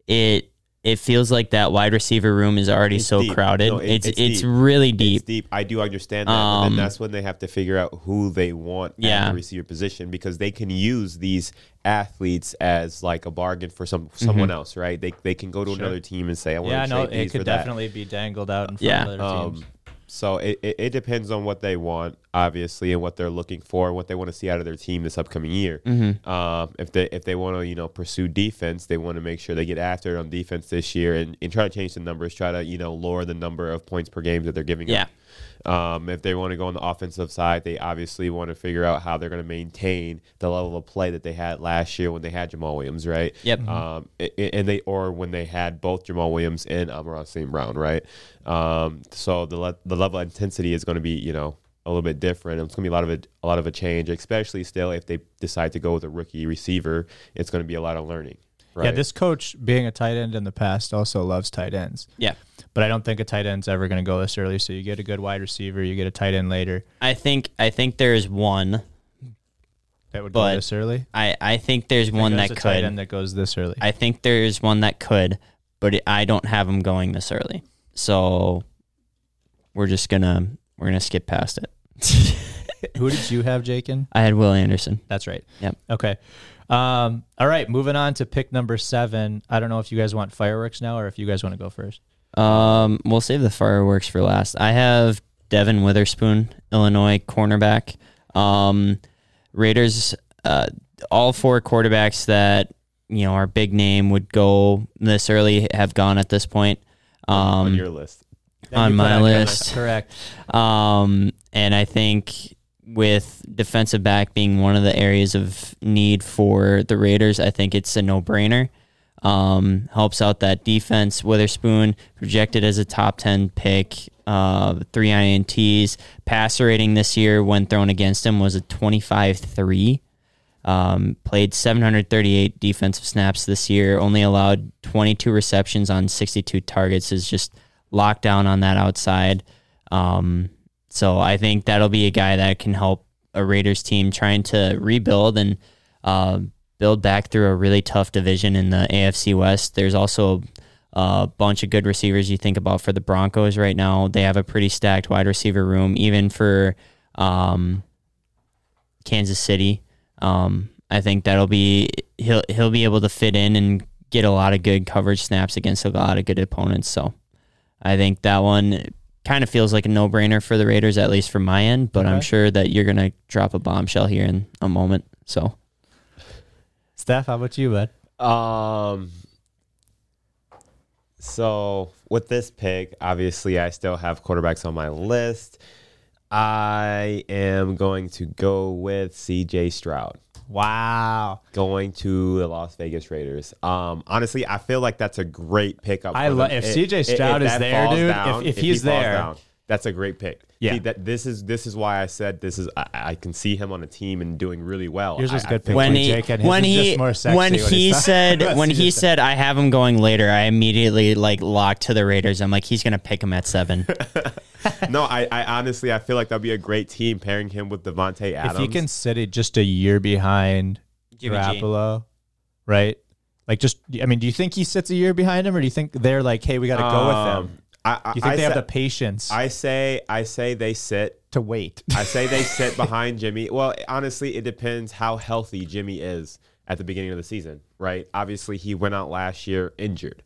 it it feels like that wide receiver room is already It's so deep. crowded. No, it- it's it's it's deep. really deep. It's deep. I do understand that, but Um, then that's when they have to figure out who they want Yeah. at the receiver position because they can use these athletes as like a bargain for some someone Mm-hmm. else, right? They they can go to another team and say, "I want Yeah, to no, trade it these for could that." definitely be dangled out in front Yeah. of other teams. Um, so it, it, it depends on what they want, obviously, and what they're looking for, and what they want to see out of their team this upcoming year. Mm-hmm. Um, if they if they want to you know pursue defense, they want to make sure they get after it on defense this year and, and try to change the numbers, try to you know lower the number of points per game that they're giving. Yeah. up. Um, if they want to go on the offensive side, they obviously want to figure out how they're going to maintain the level of play that they had last year when they had Jamaal Williams, right? Yep. Um, i- i- and they or when they had both Jamaal Williams and Amon-Ra St. Brown, right? Um, so the le- the level of intensity is going to be, you know, a little bit different. It's going to be a lot of a, a lot of a change, especially still if they decide to go with a rookie receiver. It's going to be a lot of learning. Right? Yeah, this coach, being a tight end in the past, also loves tight ends. Yeah. But I don't think a tight end's ever going to go this early. So you get a good wide receiver, you get a tight end later. I think I think there's one. That would go this early. I, I think there's one There's that a tight could. end that goes this early. I think there's one that could, but it, I don't have him going this early. So we're just gonna we're gonna skip past it. Who did you have, Jakin? I had Will Anderson. That's right. Yep. Okay. Um, all right, moving on to pick number seven. I don't know if you guys want fireworks now or if you guys want to go first. Um, we'll save the fireworks for last. I have Devon Witherspoon, Illinois cornerback. Um, Raiders, uh, all four quarterbacks that you know are big name would go this early have gone at this point. Um, on your list. on You my put- list. Correct. Um, and I think with defensive back being one of the areas of need for the Raiders, I think it's a no brainer. Um, helps out that defense. Witherspoon projected as a top 10 pick, uh, three INTs. Passer rating this year when thrown against him was a 25 3. Um, played 738 defensive snaps this year, only allowed 22 receptions on 62 targets, is just locked down on that outside. Um, so I think that'll be a guy that can help a Raiders team trying to rebuild and uh, build back through a really tough division in the AFC West. There's also a bunch of good receivers you think about for the Broncos right now. They have a pretty stacked wide receiver room, even for um, Kansas City. Um, I think that'll be he'll he'll be able to fit in and get a lot of good coverage snaps against a lot of good opponents. So I think that one kind of feels like a no brainer for the Raiders, at least from my end. But I'm sure that you're gonna drop a bombshell here in a moment. So Steph, how about you, bud? Um. So with this pick, obviously, I still have quarterbacks on my list. I am going to go with C.J. Stroud, Wow. going to the Las Vegas Raiders. Um, honestly, I feel like that's a great pickup. I love if C.J. it- Stroud is there, dude, if- if he he's falls there- that's a great pick. Yeah. See, that this is this is why I said this is I, I can see him on a team and doing really well. Yours was I- a I good think pick. when he Jake, and his when is he more sexy when when he said when he said I have him going later, I immediately like locked to the Raiders. I'm like he's gonna pick him at seven. no, I, I honestly I feel like that'd be a great team pairing him with Davante Adams. If you can sit it just a year behind Jimmy Garoppolo, right? Like, just I mean, do you think he sits a year behind him, or do you think they're like, hey, we got to go with Um, them? I, I, you think I they have the patience I say I say they sit. to wait? I say they sit behind Jimmy. Well, honestly, it depends how healthy Jimmy is at the beginning of the season, right? Obviously, he went out last year injured.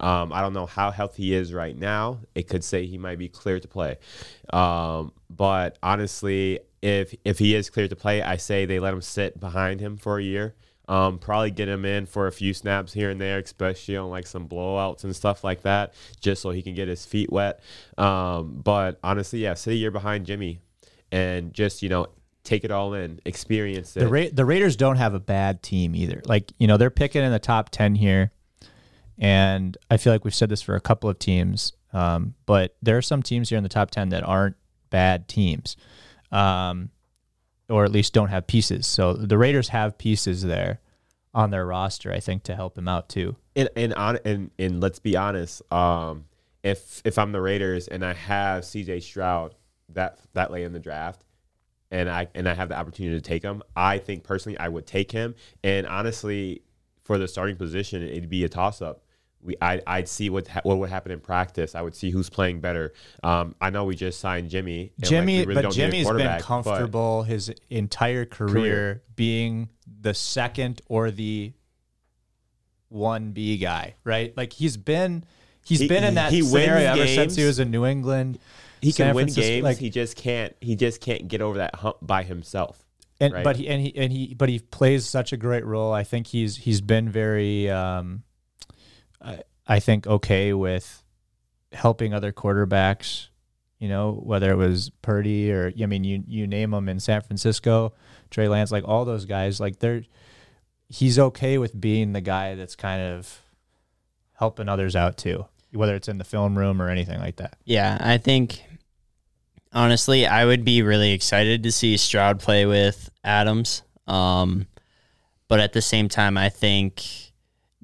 Um, I don't know how healthy he is right now. It could say he might be clear to play, um, but honestly, if if he is clear to play, I say they let him sit behind him for a year. Um, probably get him in for a few snaps here and there, especially on like some blowouts and stuff like that, just so he can get his feet wet. Um, but honestly, yeah, sit a year behind Jimmy, and just you know take it all in, experience it. The Ra- the Raiders don't have a bad team either. Like you know, they're picking in the top ten here, and I feel like we've said this for a couple of teams. Um, but there are some teams here in the top ten that aren't bad teams, um, or at least don't have pieces. So the Raiders have pieces there on their roster, I think, to help him out too. and and on and, and let's be honest, um, if if I'm the Raiders and I have C.J. Stroud that that late in the draft, and I and I have the opportunity to take him, I think personally I would take him. And honestly, for the starting position, it'd be a toss up. We, I, I'd see what ha- what would happen in practice. I would see who's playing better. Um, I know we just signed Jimmy. and, like, Jimmy, we really but don't need a Jimmy's been comfortable his entire career, Career. being the second or the one B guy, right? Like he's been he's He- been in that he scenario ever since he was in New England. he San can win Francisco, games. like- he just can't. He just can't get over that hump by himself. and right? but he and he and he but he plays such a great role. I think he's he's been very um I, think okay with helping other quarterbacks, you know, whether it was Purdy or I mean you you name them in San Francisco, Trey Lance, like all those guys, like they're he's okay with being the guy that's kind of helping others out too, whether it's in the film room or anything like that. Yeah, I think honestly, I would be really excited to see Stroud play with Adams. Um, but at the same time, I think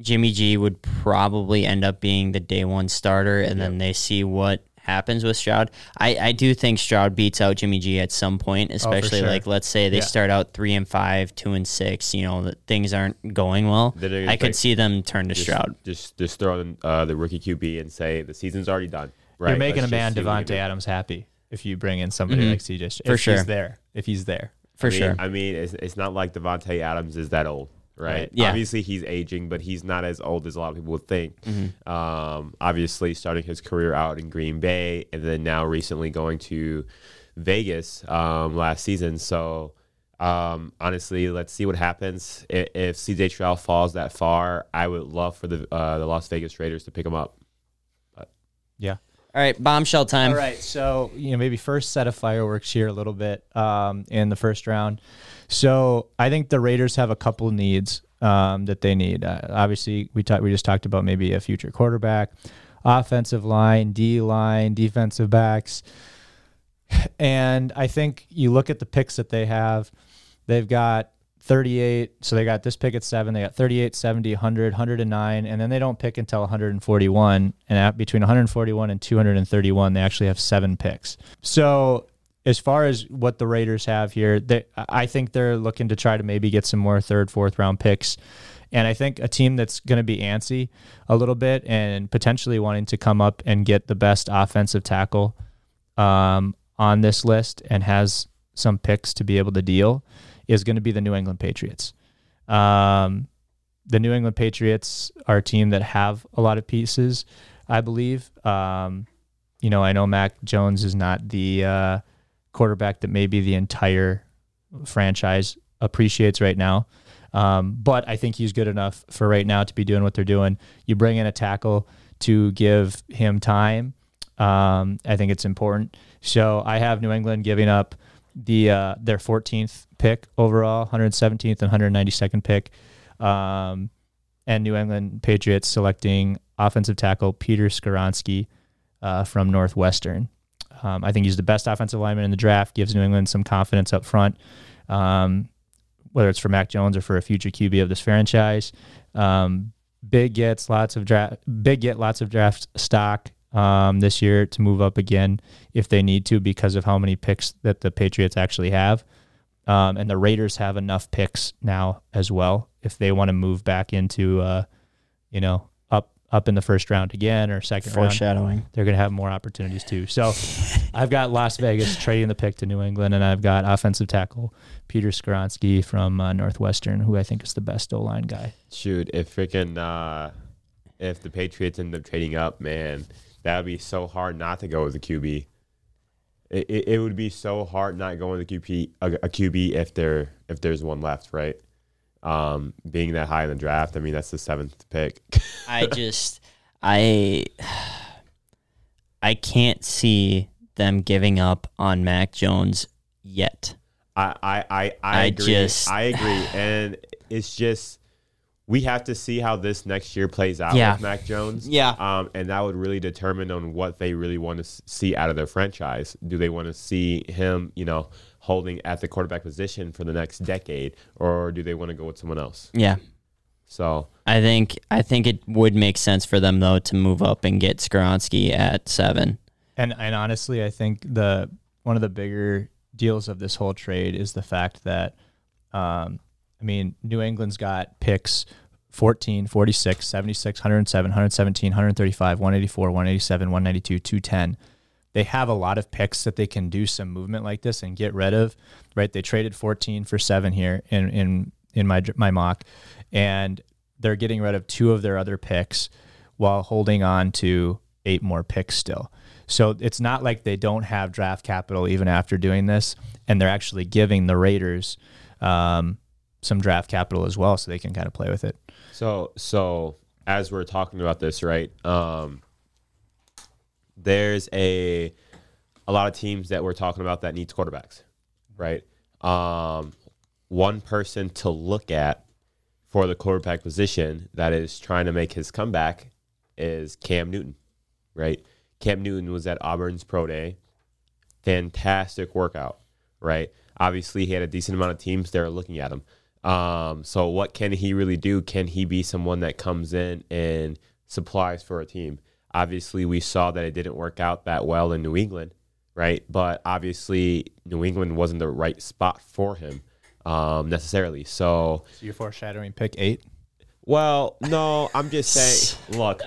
Jimmy G would probably end up being the day one starter, and then they see what happens with Stroud. I, I do think Stroud beats out Jimmy G at some point, especially sure. like let's say they Yeah. start out three and five, two and six. You know that things aren't going well. I gonna could see them turn to Just, Stroud. just just throw in uh, the rookie QB and say the season's already done. Right? You're making Let's a man just see what we Davante. Adams happy if you bring in somebody Mhm. like CJ. For if sure. he's there. If he's there. For I mean, sure. I mean, it's, it's not like Davante Adams is that old, right? Right. Yeah. Obviously, he's aging, but he's not as old as a lot of people would think. Mm-hmm. Um, obviously, starting his career out in Green Bay, and then now recently going to Vegas um, last season. So, um, honestly, let's see what happens. If, if CJ Stroud falls that far, I would love for the uh, the Las Vegas Raiders to pick him up. Yeah. All right, bombshell time. All right, so you know maybe first set of fireworks here a little bit um, in the first round. So I think the Raiders have a couple needs um, that they need. Uh, obviously, we talked we just talked about maybe a future quarterback, offensive line, D line, defensive backs, and I think you look at the picks that they have. They've got 38. So they got this pick at seven. They got 38, 70, 100, 109. And then they don't pick until 141. And at between 141 and 231, they actually have seven picks. So as far as what the Raiders have here, they, I think they're looking to try to maybe get some more third, fourth round picks. And I think a team that's going to be antsy a little bit and potentially wanting to come up and get the best offensive tackle um, on this list and has some picks to be able to deal is going to be the New England Patriots. Um, the New England Patriots are a team that have a lot of pieces, I believe. Um, you know, I know Mac Jones is not the uh, quarterback that maybe the entire franchise appreciates right now. Um, but I think he's good enough for right now to be doing what they're doing. You bring in a tackle to give him time. Um, I think it's important. So I have New England giving up the uh, their 14th pick overall, 117th and 192nd pick, um, and New England Patriots selecting offensive tackle Peter Skoronski uh, from Northwestern. Um, I think he's the best offensive lineman in the draft. Gives New England some confidence up front, um, whether it's for Mac Jones or for a future QB of this franchise. Um, big gets lots of draft. Big get lots of draft stock um, this year to move up again if they need to because of how many picks that the Patriots actually have. Um, and the Raiders have enough picks now as well if they want to move back into, uh, you know, up up in the first round again or second round. Foreshadowing. They're going to have more opportunities too. So I've got Las Vegas trading the pick to New England, and I've got offensive tackle Peter Skoronski from uh, Northwestern, who I think is the best O line guy. Shoot, if freaking uh, if the Patriots end up trading up, man, that would be so hard not to go with the QB. It, it, it would be so hard not going with the QB a, a QB if there if there's one left, right? Um, being that high in the draft, I mean that's the seventh pick. I just I I can't see them giving up on Mac Jones yet. I I I, I, I agree. just- I agree, and it's just we have to see how this next year plays out Yeah. with Mac Jones. Yeah. um, and that would really determine on what they really want to see out of their franchise. Do they want to see him, you know, holding at the quarterback position for the next decade, or do they want to go with someone else? Yeah. So I think I think it would make sense for them though to move up and get Skoronski at seven. And and honestly, I think the one of the bigger deals of this whole trade is the fact that, um, I mean, New England's got picks 14, 46, 76, 107, 117, 135, 184, 187, 192, 210. They have a lot of picks that they can do some movement like this and get rid of. Right? They traded 14 for seven here in in in my my mock, and they're getting rid of two of their other picks while holding on to eight more picks still. So it's not like they don't have draft capital even after doing this, and they're actually giving the Raiders um, some draft capital as well, so they can kind of play with it. So so as we're talking about this, right? Um, there's a a lot of teams that we're talking about that needs quarterbacks, right? Um, one person to look at for the quarterback position that is trying to make his comeback is Cam Newton, right? Cam Newton was at Auburn's pro day, fantastic workout, right? Obviously, he had a decent amount of teams there looking at him. Um, so what can he really do? Can he be someone that comes in and supplies for a team? Obviously, we saw that it didn't work out that well in New England, right? But obviously, New England wasn't the right spot for him um, necessarily. So, So you're foreshadowing pick eight well, no, I'm just saying. Look,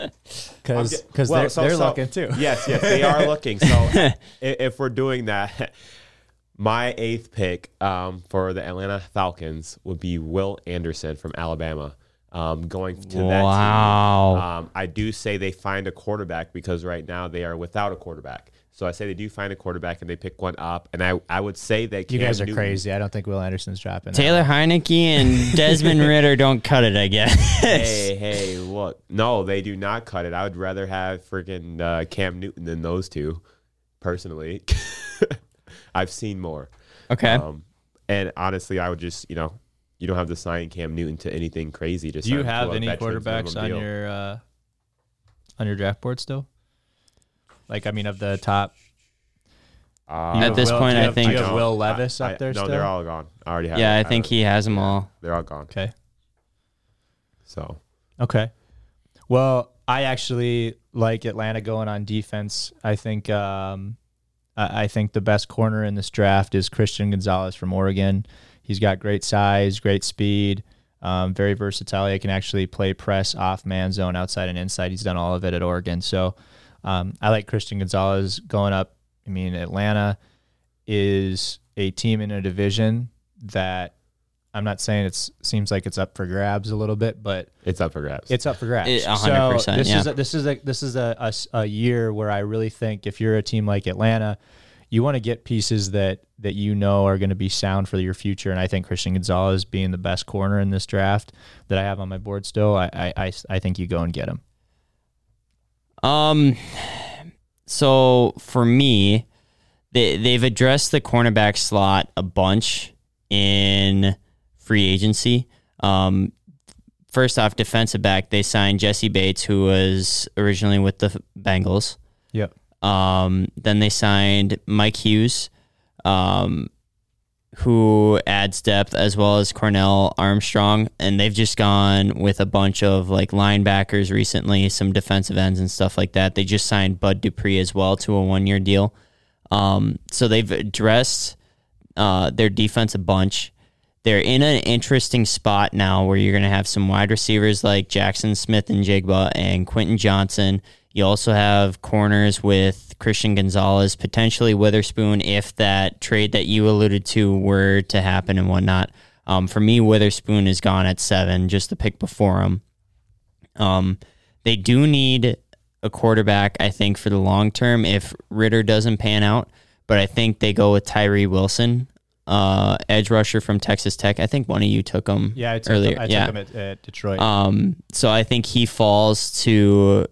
because because well, they're, so- they're so- looking too. Yes, yes, they are looking. So i- if we're doing that, my eighth pick um, for the Atlanta Falcons would be Will Anderson from Alabama. Um, going to that Wow. team. Um, I do say they find a quarterback because right now they are without a quarterback. So I say they do find a quarterback and they pick one up. And I, I would say that You Cam guys are Newton- crazy. I don't think Will Anderson's dropping. that. Taylor Heinicke and Desmond Ridder don't cut it, I guess. hey, hey, look. No, they do not cut it. I would rather have freaking uh, Cam Newton than those two, personally. I've seen more. Okay. Um, and honestly, I would just, you know, you don't have to sign Cam Newton to anything crazy. Just Do you sign him to have any quarterbacks on deal. your uh, on your draft board still? Like I mean, of the top. Uh, At this Will- point, do you I think- you have. Will Levis I- up there no, still. they're all gone. I already have. yeah, I it. think he has them all. they're all gone. okay. So Okay. Well, I actually like Atlanta going on defense. I think um, I I think the best corner in this draft is Christian Gonzalez from Oregon. He's got great size, great speed, um, very versatile. He can actually play press off man zone, outside and inside. He's done all of it at Oregon. So um, I like Christian Gonzalez going up. I mean, Atlanta is a team in a division that I'm not saying it seems like it's up for grabs a little bit, but it's up for grabs. it's up for grabs. It- a hundred So this yeah. is a, this is a this is a a year where I really think if you're a team like Atlanta, you want to get pieces that that you know are going to be sound for your future. And I think Christian Gonzalez being the best corner in this draft that I have on my board still, I I, I, I think you go and get him. Um, so for me, they they've addressed the cornerback slot a bunch in free agency. Um, first off, defensive back, they signed Jessie Bates, who was originally with the Bengals. Um, then they signed Mike Hughes, um, who adds depth as well as Cornell Armstrong, and they've just gone with a bunch of like linebackers recently, some defensive ends and stuff like that. They just signed Bud Dupree as well to a one year deal. Um, so they've addressed uh, their defense a bunch. They're in an interesting spot now where you're going to have some wide receivers like Jaxon Smith-Njigba and Quentin Johnston. You also have corners with Christian Gonzalez, potentially Witherspoon, if that trade that you alluded to were to happen and whatnot. Um, for me, Witherspoon is gone at seven, just the pick before him. Um, they do need a quarterback, I think, for the long term if Ridder doesn't pan out. But I think they go with Tyree Wilson, uh, edge rusher from Texas Tech. I think one of you took him Yeah, I took earlier. him, I yeah. took him at, at Detroit. Um, so I think he falls to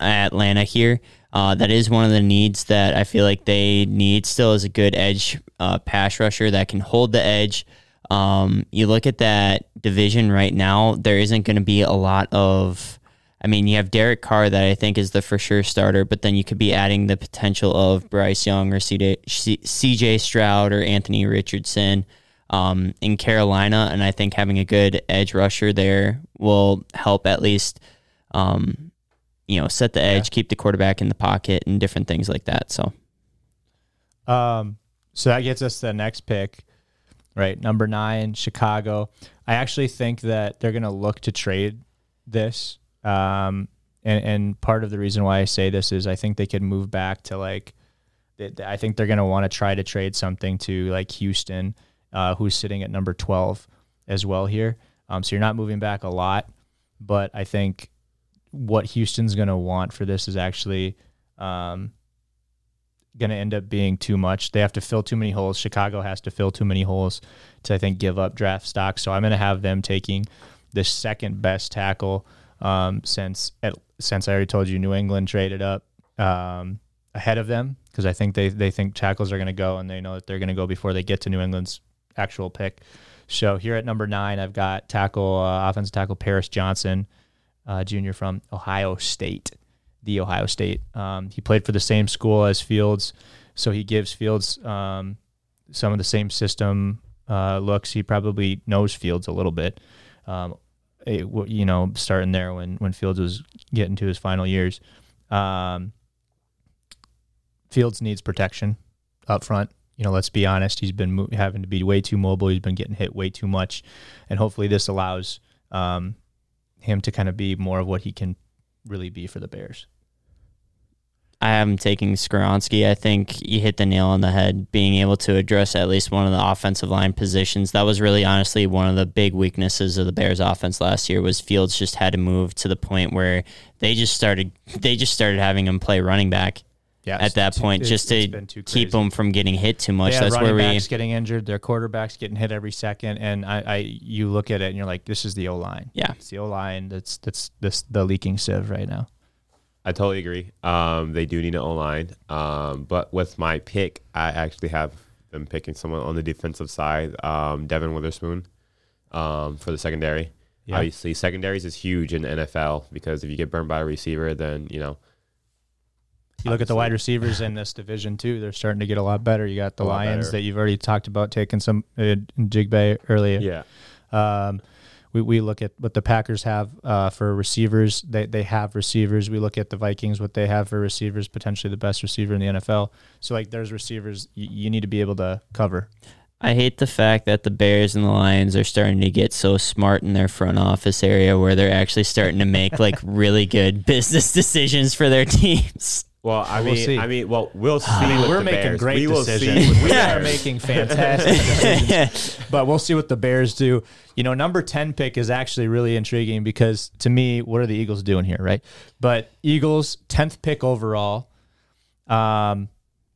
Atlanta here. Uh, that is one of the needs that I feel like they need still is a good edge uh, pass rusher that can hold the edge. Um, you look at that division right now, there isn't going to be a lot of. I mean, you have Derek Carr that I think is the for sure starter, but then you could be adding the potential of Bryce Young or CJ, Stroud or Anthony Richardson um, in Carolina, and I think having a good edge rusher there will help at least, um, you know, set the edge, keep the quarterback in the pocket, and different things like that. So, Um, so that gets us to the next pick. right? Number nine, Chicago. I actually think that they're going to look to trade this. Um, and, and part of the reason why I say this is I think they could move back to like, I think they're going to want to try to trade something to like Houston, uh, who's sitting at number 12 as well here. Um, so you're not moving back a lot, but I think what Houston's going to want for this is actually um, going to end up being too much. They have to fill too many holes. Chicago has to fill too many holes to, I think, give up draft stock. So I'm going to have them taking the second best tackle um, since since I already told you New England traded up um, ahead of them because I think they they think tackles are going to go and they know that they're going to go before they get to New England's actual pick. So here at number nine, I've got tackle uh, offensive tackle Paris Johnson, uh, junior from Ohio State the Ohio State. Um, he played for the same school as Fields, so he gives Fields um, some of the same system uh, looks. He probably knows Fields a little bit. Um, it, you know, starting there when when Fields was getting to his final years. Um, Fields needs protection up front. You know, let's be honest. He's been mo- having to be way too mobile. He's been getting hit way too much, and hopefully, this allows um, him to kind of be more of what he can really be for the Bears. I am taking Skoronski. I think you hit the nail on the head, being able to address at least one of the offensive line positions. That was really honestly one of the big weaknesses of the Bears offense last year was Fields just had to move to the point where they just started they just started having him play running back. Yeah, at that point, just to keep them from getting hit too much. Yeah, That's where we backs getting injured. Their quarterbacks getting hit every second, and I, I you look at it and you're like, this is the O line. Yeah, it's the O line that's that's this the leaking sieve right now. I totally agree. Um, they do need an O line. Um, but with my pick, I actually have them picking someone on the defensive side, um, Devon Witherspoon, um, for the secondary. Yeah. Obviously, secondaries is huge in the NFL because if you get burned by a receiver, then you know. You look at the wide receivers in this division too; they're starting to get a lot better. You got the Lions that you've already talked about taking some uh, Njigba earlier. Yeah. Um, we, we look at what the Packers have uh, for receivers. They, they have receivers. We look at the Vikings, what they have for receivers, potentially the best receiver in the NFL. So, like, there's receivers you, you need to be able to cover. I hate the fact that the Bears and the Lions are starting to get so smart in their front office area where they're actually starting to make like really good business decisions for their teams. Well, I we'll mean, see. I mean, well, we'll see. We're making Bears. great we decisions. we are making fantastic decisions. But we'll see what the Bears do. You know, number ten pick is actually really intriguing because to me, what are the Eagles doing here, right? But Eagles tenth pick overall. Um,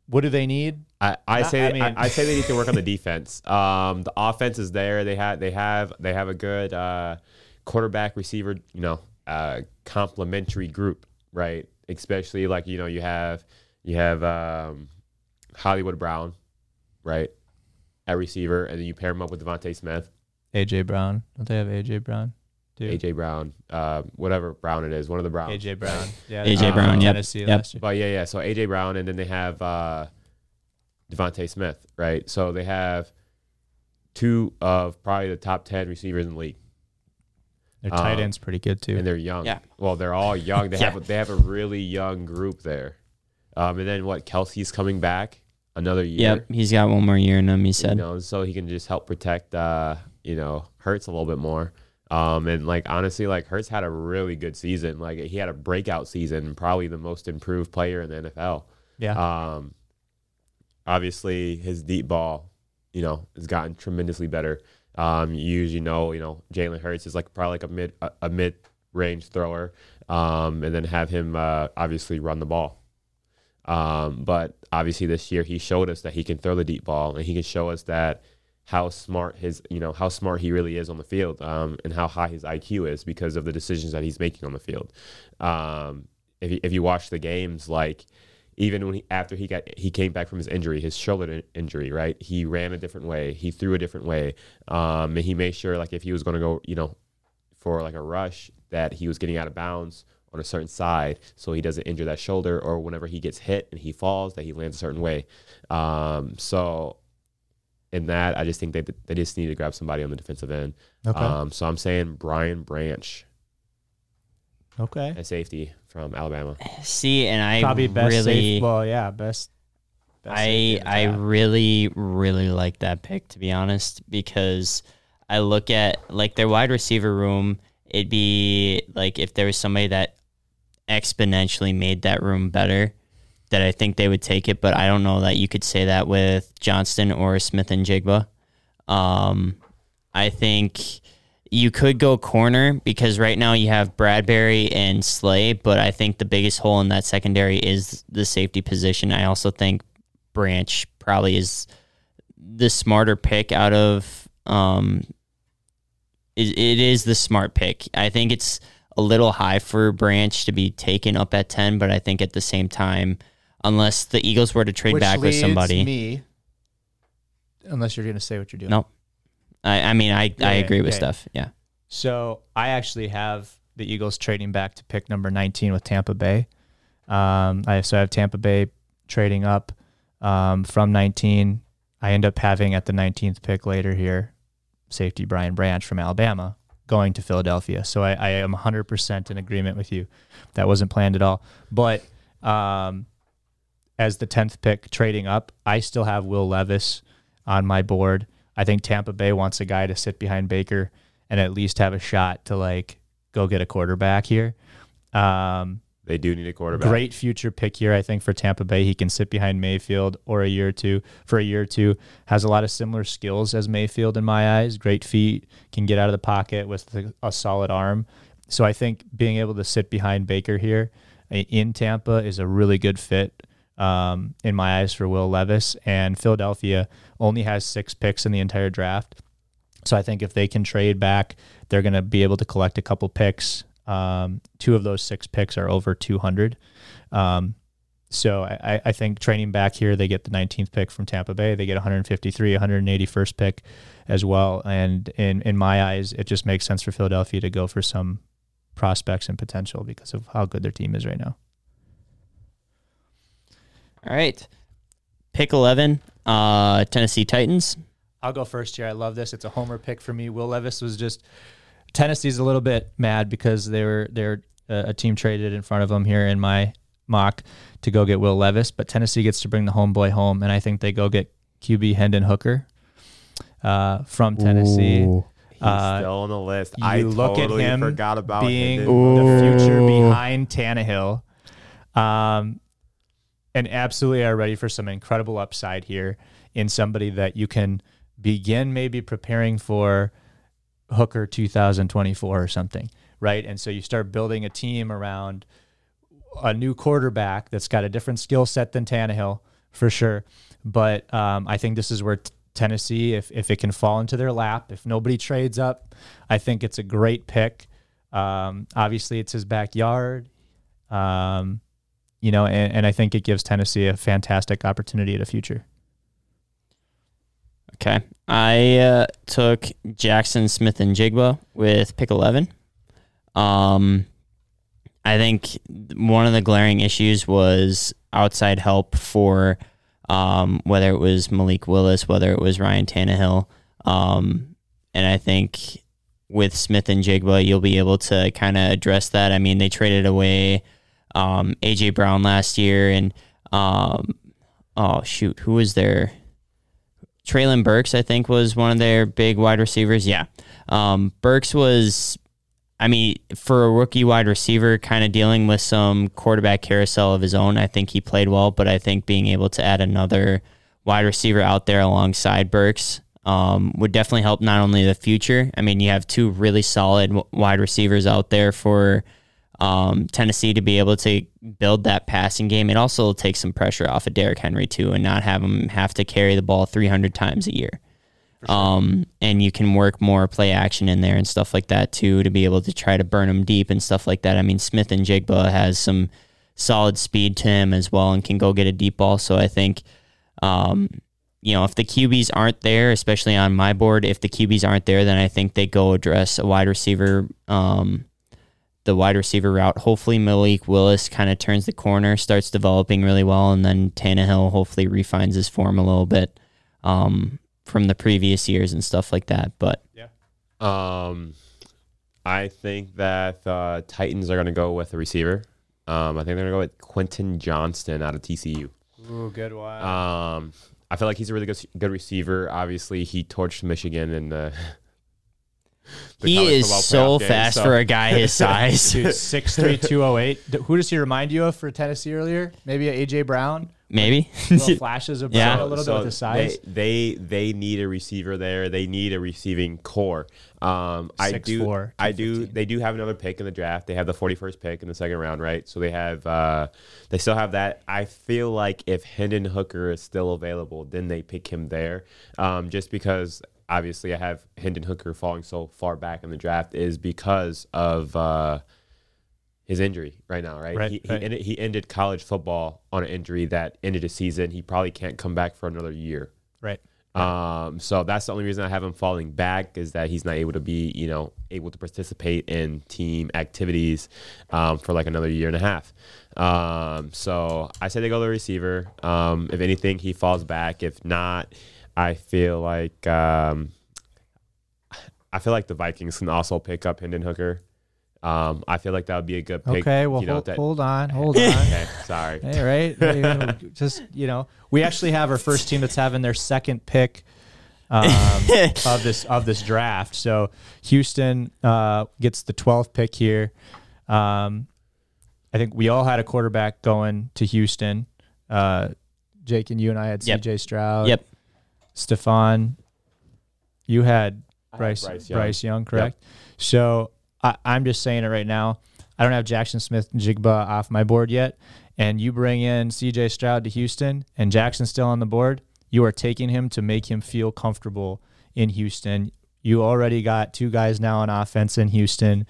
what do they need? I, I say I, mean, I, I, say they need to work on the defense. Um, the offense is there. They have they have they have a good uh, quarterback receiver. You know, uh, complementary group, right? Especially like you know you have you have um, Hollywood Brown, right, at receiver, and then you pair him up with DeVonta Smith. AJ Brown, don't they have AJ Brown? Dude. AJ Brown, uh, whatever Brown it is, one of the Browns. AJ Brown, yeah, AJ um, Brown, yep. yep. But yeah, yeah. So AJ Brown, and then they have uh, DeVonta Smith, right? So they have two of probably the top ten receivers in the league. Their tight um, end's pretty good too, and they're young. Yeah. Well, they're all young. They yeah. have a, they have a really young group there. Um, and then what? Kelce's coming back another year. Yep, he's got one more year in him. He said, you know, so he can just help protect, uh, you know, Hurts a little bit more. Um, and like honestly, like Hurts had a really good season. Like he had a breakout season, probably the most improved player in the NFL. Yeah. Um, obviously his deep ball, you know, has gotten tremendously better. Um, you usually know, you know, Jalen Hurts is like probably like a mid a, a mid range thrower, um, and then have him uh, obviously run the ball. Um, but obviously this year he showed us that he can throw the deep ball, and he can show us that how smart his you know how smart he really is on the field, um, and how high his IQ is because of the decisions that he's making on the field. Um, if if you watch the games, like even when he after he got he came back from his injury, his shoulder injury, right? He ran a different way, he threw a different way, um, and he made sure like if he was going to go, you know, for like a rush, that he was getting out of bounds on a certain side, so he doesn't injure that shoulder, or whenever he gets hit and he falls, that he lands a certain way. Um, so in that, I just think that they just need to grab somebody on the defensive end. Okay. Um, so I'm saying Brian Branch. Okay. At safety from Alabama. See, and I probably best really safe, well, yeah, best Best I I really really like that pick to be honest because I look at like their wide receiver room. It'd be like if there was somebody that exponentially made that room better, that I think they would take it. But I don't know that you could say that with Johnston or Smith-Njigba. Um, I think you could go corner because right now you have Bradberry and Slay, but I think the biggest hole in that secondary is the safety position. I also think Branch probably is the smarter pick out of um it, it is the smart pick. I think it's a little high for Branch to be taken up at 10, but I think at the same time unless the Eagles were to trade Which back with somebody. Me, unless you're going to say what you're doing. Nope. I I mean I Yeah, I yeah, agree with yeah. stuff. Yeah. So I actually have the Eagles trading back to pick number 19 with Tampa Bay. Um, I so I have Tampa Bay trading up um, from 19. I end up having at the 19th pick later here, safety Brian Branch from Alabama going to Philadelphia. So I, I am 100% in agreement with you. That wasn't planned at all. But um, as the 10th pick trading up, I still have Will Levis on my board. I think Tampa Bay wants a guy to sit behind Baker and at least have a shot to like go get a quarterback here. Um, They do need a quarterback. great future pick here, I think, for Tampa Bay. He can sit behind Mayfield or a year or two for a year or two. Has a lot of similar skills as Mayfield in my eyes. Great feet, can get out of the pocket with a, a solid arm. So I think being able to sit behind Baker here in Tampa is a really good fit um, in my eyes for Will Levis. And Philadelphia only has six picks in the entire draft. So I think if they can trade back, they're going to be able to collect a couple picks. Um, two of those six picks are over 200. Um, so I, I think trading back here, they get the 19th pick from Tampa Bay. They get 153, 181st pick as well. And in, in my eyes, it just makes sense for Philadelphia to go for some prospects and potential because of how good their team is right now. All right. Pick 11, uh, Tennessee Titans. I'll go first here. I love this. It's a homer pick for me. Will Levis was just Tennessee's a little bit mad because they were they're uh, a team traded in front of them here in my mock to go get Will Levis, but Tennessee gets to bring the homeboy home, and I think they go get QB Hendon Hooker uh, from Tennessee. He's Uh, still on the list. I look at totally him forgot about being Hendon. the future Ooh. behind Tannehill, um, and absolutely are ready for some incredible upside here in somebody that you can begin maybe preparing for Hooker 2024 or something, right? And so you start building a team around a new quarterback that's got a different skill set than Tannehill for sure. But um, I think this is where t- Tennessee, if if it can fall into their lap, if nobody trades up, I think it's a great pick. Um, obviously, it's his backyard, um, you know, and, and I think it gives Tennessee a fantastic opportunity at a future. Okay. I uh, took Jaxon Smith-Njigba with pick 11. Um, I think one of the glaring issues was outside help for um, whether it was Malik Willis, whether it was Ryan Tannehill. Um, and I think with Smith-Njigba, you'll be able to kind of address that. I mean, they traded away um, AJ Brown last year, and um, oh shoot, who was there? Treylon Burks, I think, was one of their big wide receivers. Yeah. Um, Burks was, I mean, for a rookie wide receiver, kind of dealing with some quarterback carousel of his own. I think he played well, but I think being able to add another wide receiver out there alongside Burks um, would definitely help not only the future. I mean, you have two really solid w- wide receivers out there for um, Tennessee to be able to build that passing game. It also takes some pressure off of Derrick Henry too, and not have him have to carry the ball 300 times a year. Um, and you can work more play action in there and stuff like that too to be able to try to burn him deep and stuff like that. I mean, Smith-Njigba has some solid speed to him as well and can go get a deep ball. So I think, um, you know, if the QBs aren't there, especially on my board, if the QBs aren't there, then I think they go address a wide receiver, um, the wide receiver route. Hopefully, Malik Willis kind of turns the corner, starts developing really well, and then Tannehill hopefully refines his form a little bit um, from the previous years and stuff like that. But Um, I think that uh, Titans are going to go with a receiver. Um, I think they're going to go with Quentin Johnston out of TCU. Ooh, good one. Um, I feel like he's a really good good receiver. Obviously, he torched Michigan in the. The he is so playoff game, fast so- for a guy his size. Dude, 6'3", 208. D- Who does he remind you of for Tennessee earlier? Maybe AJ Brown. Maybe. Little flashes of Yeah. Brown a little bit with his size. They, they they need a receiver there. They need a receiving core. Um, I 6'4", do I do they do have another pick in the draft. They have the forty first pick in the second round, right? So they have uh, they still have that. I feel like if Hendon Hooker is still available, then they pick him there. Um, just because obviously I have Hendon Hooker falling so far back in the draft is because of. Uh, his injury right now, right? Right, he, right. He, ended, he ended college football on an injury that ended his season. He probably can't come back for another year. Right. Um, so that's the only reason I have him falling back is that he's not able to be, you know, able to participate in team activities um, for like another year and a half. Um, so I say they go to the receiver. Um, if anything, he falls back. If not, I feel like um, I feel like the Vikings can also pick up Hendon Hooker. Um, I feel like that would be a good pick. Okay, well, you know, hold, that- hold on, hold on. Okay, sorry. Hey, right? Hey, Just you know, we actually have our first team that's having their second pick um, of this of this draft. So Houston uh, gets the twelfth pick here. Um, I think we all had a quarterback going to Houston. Uh, Jakin you and I had Yep. C.J. Stroud. Yep. Stefan, you had Bryce Bryce Bryce Young. Young, correct? So I, I'm just saying it right now. I don't have Jaxon Smith-Njigba off my board yet, and you bring in C.J. Stroud to Houston, and Jaxon's still on the board. You are taking him to make him feel comfortable in Houston. You already got two guys now on offense in Houston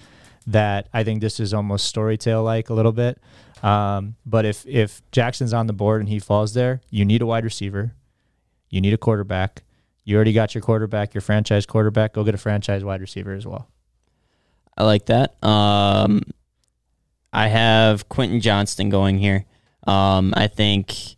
that I think this is almost storytale like a little bit. Um, but if if Jaxon's on the board and he falls there, you need a wide receiver, you need a quarterback. You already got your quarterback, your franchise quarterback. Go get a franchise wide receiver as well. I like that. Um, I have Quentin Johnston going here. Um, I think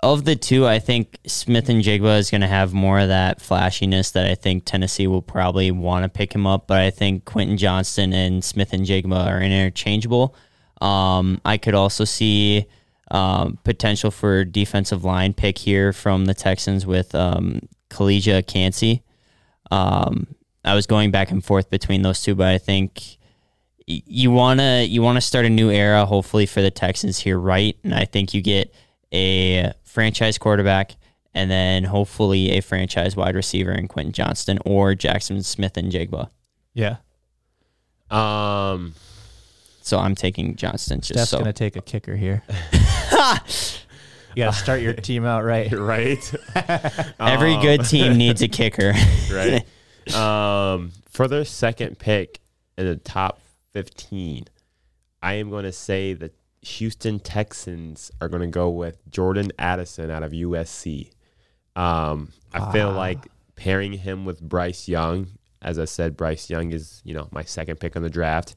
of the two, I think Smith-Njigba is going to have more of that flashiness that I think Tennessee will probably want to pick him up. But I think Quentin Johnston and Smith-Njigba are interchangeable. Um, I could also see um, potential for defensive line pick here from the Texans with um, Calijah Kancey. Um, I was going back and forth between those two, but I think y- you wanna you wanna start a new era, hopefully for the Texans here, right? And I think you get a franchise quarterback and then hopefully a franchise wide receiver in Quentin Johnston or Jaxon Smith-Njigba. Yeah. Um, So I'm taking Johnston just Steph's so. gonna take a kicker here. you gotta start your team out right. right. Every Um, good team needs a kicker. right. Um, for their second pick in the top 15, I am going to say the Houston Texans are going to go with Jordan Addison out of USC. Um, I feel Ah. like pairing him with Bryce Young, as I said, Bryce Young is you know my second pick on the draft.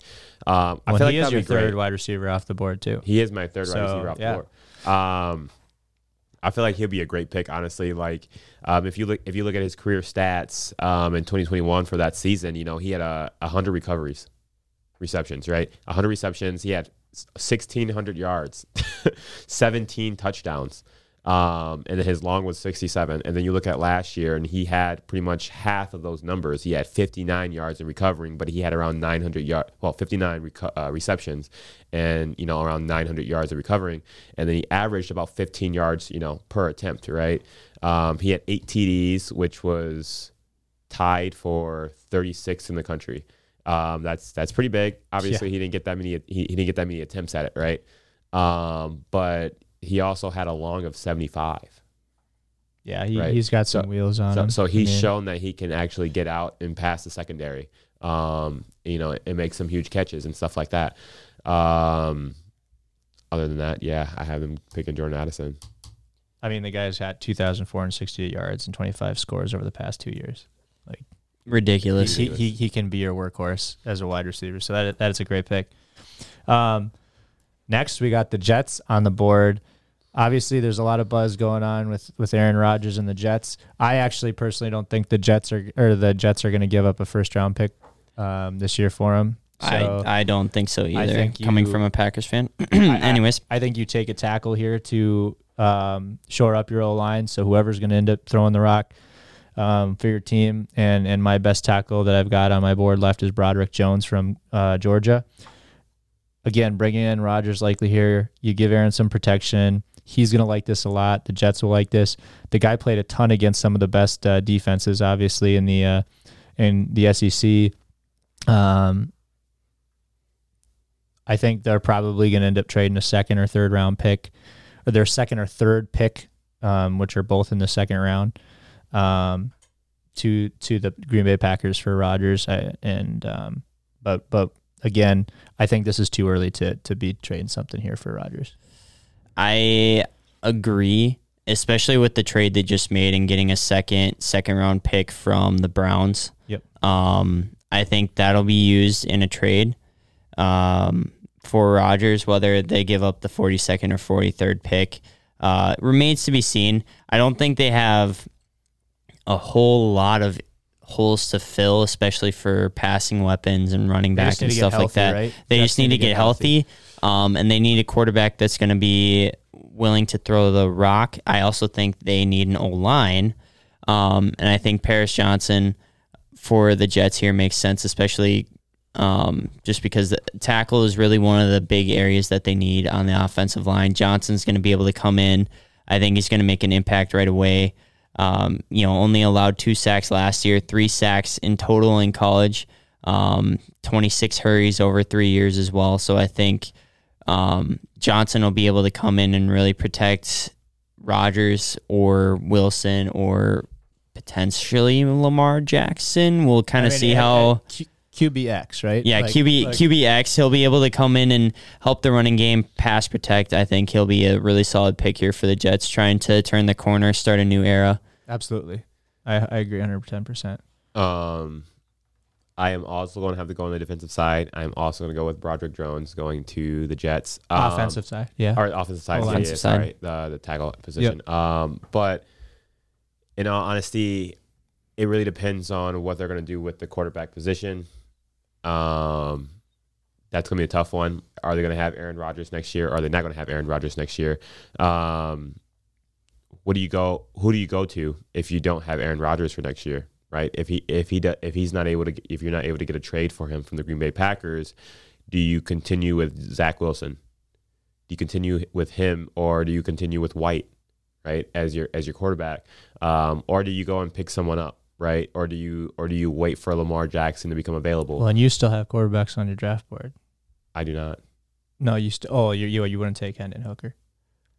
Um, I Well, feel he like is your be great. third wide receiver off the board too. He is my third So, wide receiver off yeah. the board. Um, I feel like he'll be a great pick, honestly. Like, um, if you look if you look at his career stats um, in 2021 for that season, you know he had a, a hundred recoveries, receptions, right? A hundred receptions. He had 1,600 yards, 17 touchdowns, um, and his long was 67. And then you look at last year, and he had pretty much half of those numbers. He had 59 yards in recovering, but he had around 900 yard, well, 59 reco- uh, receptions, and you know around 900 yards of recovering. And then he averaged about 15 yards, you know, per attempt, right? Um, he had eight TDs, which was tied for 36 in the country. Um, that's that's pretty big. Obviously, he didn't get that many. He, he didn't get that many attempts at it, right? Um, but he also had a long of 75. Yeah, he, Right. he's got some So- wheels on So, him. so he's I mean, shown that he can actually get out and pass the secondary. Um, you know, and make some huge catches and stuff like that. Um, other than that, yeah, I have him picking Jordan Addison. I mean, the guy's had 2,468 yards and 25 scores over the past two years. Like ridiculous. He, he, he can be your workhorse as a wide receiver. So that that is a great pick. Um, next, we got the Jets on the board. Obviously, there's a lot of buzz going on with, with Aaron Rodgers and the Jets. I actually personally don't think the Jets are or the Jets are going to give up a first round pick um, this year for him. So I, I don't think so either. think Coming from a Packers fan. I- Anyways, I think you take a tackle here to um, shore up your O line. So whoever's going to end up throwing the rock um, for your team, and and my best tackle that I've got on my board left is Broderick Jones from uh, Georgia. Again, bringing in Rodgers likely here. You give Aaron some protection. He's going to like this a lot. The Jets will like this. The guy played a ton against some of the best uh, defenses, obviously in the uh, in the SEC. Um, I think they're probably going to end up trading a second or third round pick, or their second or third pick, um, which are both in the second round, um, to to the Green Bay Packers for Rodgers. And um, but but again, I think this is too early to to be trading something here for Rodgers. I agree, especially with the trade they just made and getting a second second round pick from the Browns. Yep. Um, I think that'll be used in a trade um, for Rodgers, whether they give up the 42nd or 43rd pick. Uh, remains to be seen. I don't think they have a whole lot of holes to fill, especially for passing weapons and running back and get stuff like that. right? They Jets just need to get healthy, um, and they need a quarterback that's going to be willing to throw the rock. I also think they need an O line, um, and I think Paris Johnson for the Jets here makes sense, especially um, just because the tackle is really one of the big areas that they need on the offensive line. Johnson's going to be able to come in. I think he's going to make an impact right away. Um, you know, only allowed two sacks last year, three sacks in total in college, um, 26 hurries over three years as well. So I think um, Johnson will be able to come in and really protect Rodgers or Wilson or potentially Lamar Jackson. We'll kind I of mean, see how. Q- QBX, right? Yeah, Like- QB like- QBX. He'll be able to come in and help the running game, pass protect. I think he'll be a really solid pick here for the Jets, trying to turn the corner, start a new era. Absolutely, I, I agree, hundred ten percent. Um, I am also going to have to go on the defensive side. I'm also going to go with Broderick Jones going to the Jets. Um, Offensive side, yeah. or offensive side, Offensive yeah, side. sorry, the the tackle position. Um, but in all honesty, it really depends on what they're going to do with the quarterback position. Um, that's going to be a tough one. Are they going to have Aaron Rodgers next year? Or are they not going to have Aaron Rodgers next year? Um, what do you go? Who do you go to if you don't have Aaron Rodgers for next year? Right? If he if he if he's not able to if you're not able to get a trade for him from the Green Bay Packers, do you continue with Zach Wilson? Do you continue with him, or do you continue with White, right, as your as your quarterback, um, or do you go and pick someone up, right, or do you or do you wait for Lamar Jackson to become available? Well, and you still have quarterbacks on your draft board. I do not. No, you still. Oh, you you you wouldn't take Hendon Hooker.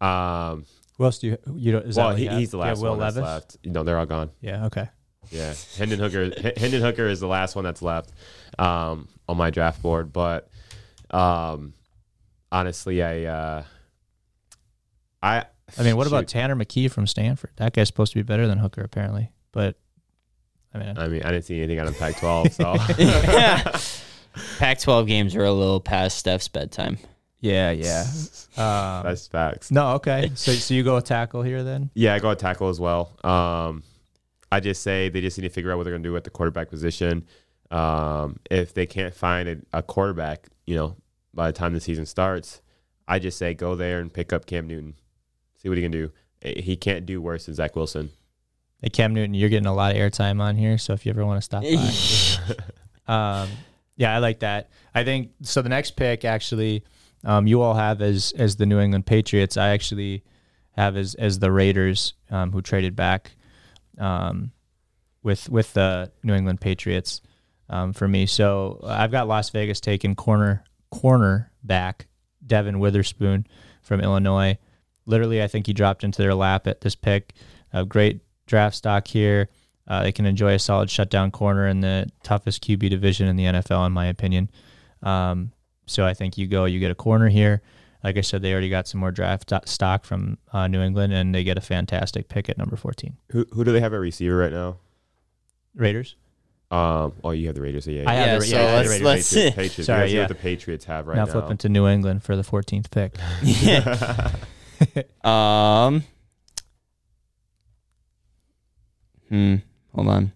Um, Who else do you? You don't. Is well, that he, he's the last one that's Levis? left. No, they're all gone. Yeah. Okay. Yeah, Hendon Hooker. Hendon Hooker is the last one that's left um, on my draft board. But um, honestly, I, uh, I, I mean, what about. Tanner McKee from Stanford? That guy's supposed to be better than Hooker, apparently. But I mean, I mean, I didn't see anything out of Pac-12, so Pac 12 games are a little past Steph's bedtime. yeah, yeah. Um, that's facts. no, okay. So so you go with tackle here then? Yeah, I go with tackle as well. Um, I just say they just need to figure out what they're going to do at the quarterback position. Um, if they can't find a, a quarterback, you know, by the time the season starts, I just say go there and pick up Cam Newton. See what he can do. Eh, He can't do worse than Zach Wilson. Hey, Cam Newton, you're getting a lot of airtime on here. So if you ever want to stop by, um, yeah, I like that. I think so. The next pick, actually, um, you all have as as the New England Patriots. I actually have as as the Raiders, um, who traded back um, with with the New England Patriots um, for me. So I've got Las Vegas taking corner corner back Devon Witherspoon from Illinois. Literally, I think he dropped into their lap at this pick. A great draft stock here. Uh, they can enjoy a solid shutdown corner in the toughest QB division in the NFL, in my opinion. Um, so I think you go, you get a corner here. Like I said, they already got some more draft stock from uh, New England, and they get a fantastic pick at number 14. Who who do they have at receiver right now? Raiders? Um, oh, you have the Raiders. Yeah, I have Yeah, the, so yeah, the Raiders. Patriots. Patriots. Sorry, yeah. what the Patriots have right now now. flipping to New England for the 14th pick. Yeah. um. Hmm. Hold on.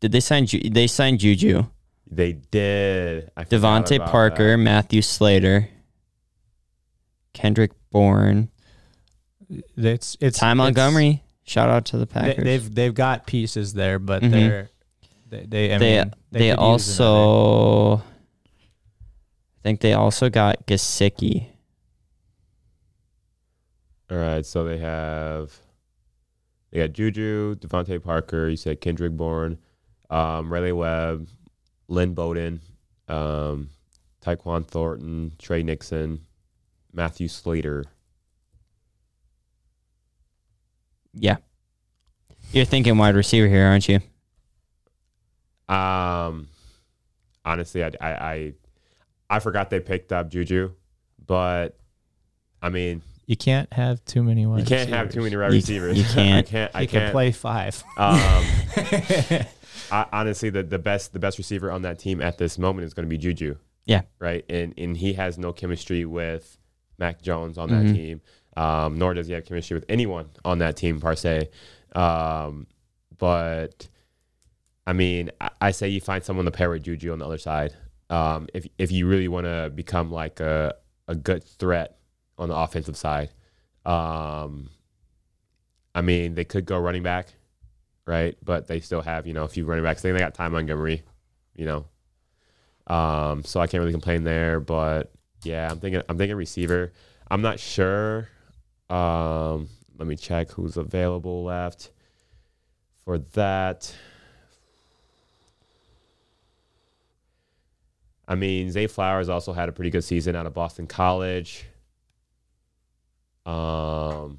Did they sign? Ju- they signed Juju, they did. I forgot DeVante about Parker, that. Matthew Slater, Kendrick Bourne. it's it's Ty it's- Montgomery. Shout out to the They, Packers. they've they've got pieces there, but Mhm. they're they they I they mean, they, could use another. also I think they also got Gesicki. All right, so they have they got Juju, DeVante Parker. You said Kendrick Bourne, um, Raleigh Webb, Lynn Bowden, um, Tyquan Thornton, Tre Nixon, Matthew Slater. Yeah. You're thinking wide receiver here, aren't you? Um, honestly, I, I I I forgot they picked up Juju, but I mean, You can't have too many wide you can't have too many wide You- receivers. you can't. I can't. I You can can't play five. Um, I, honestly, the, the best the best receiver on that team at this moment is going to be Juju. Yeah. Right. And and he has no chemistry with Mac Jones on that Mhm. team. Um, nor does he have chemistry with anyone on that team per se. Um, but I mean, I, I say you find someone to pair with Juju on the other side. Um, if if you really want to become like a a good threat on the offensive side. Um, I mean, they could go running back, right? But they still have, you know, a few running backs. They they got Ty Montgomery, you know. Um, so I can't really complain there. But yeah, I'm thinking I'm thinking receiver. I'm not sure. Um, let me check who's available left for that. I mean, Zay Flowers also had a pretty good season out of Boston College. Um,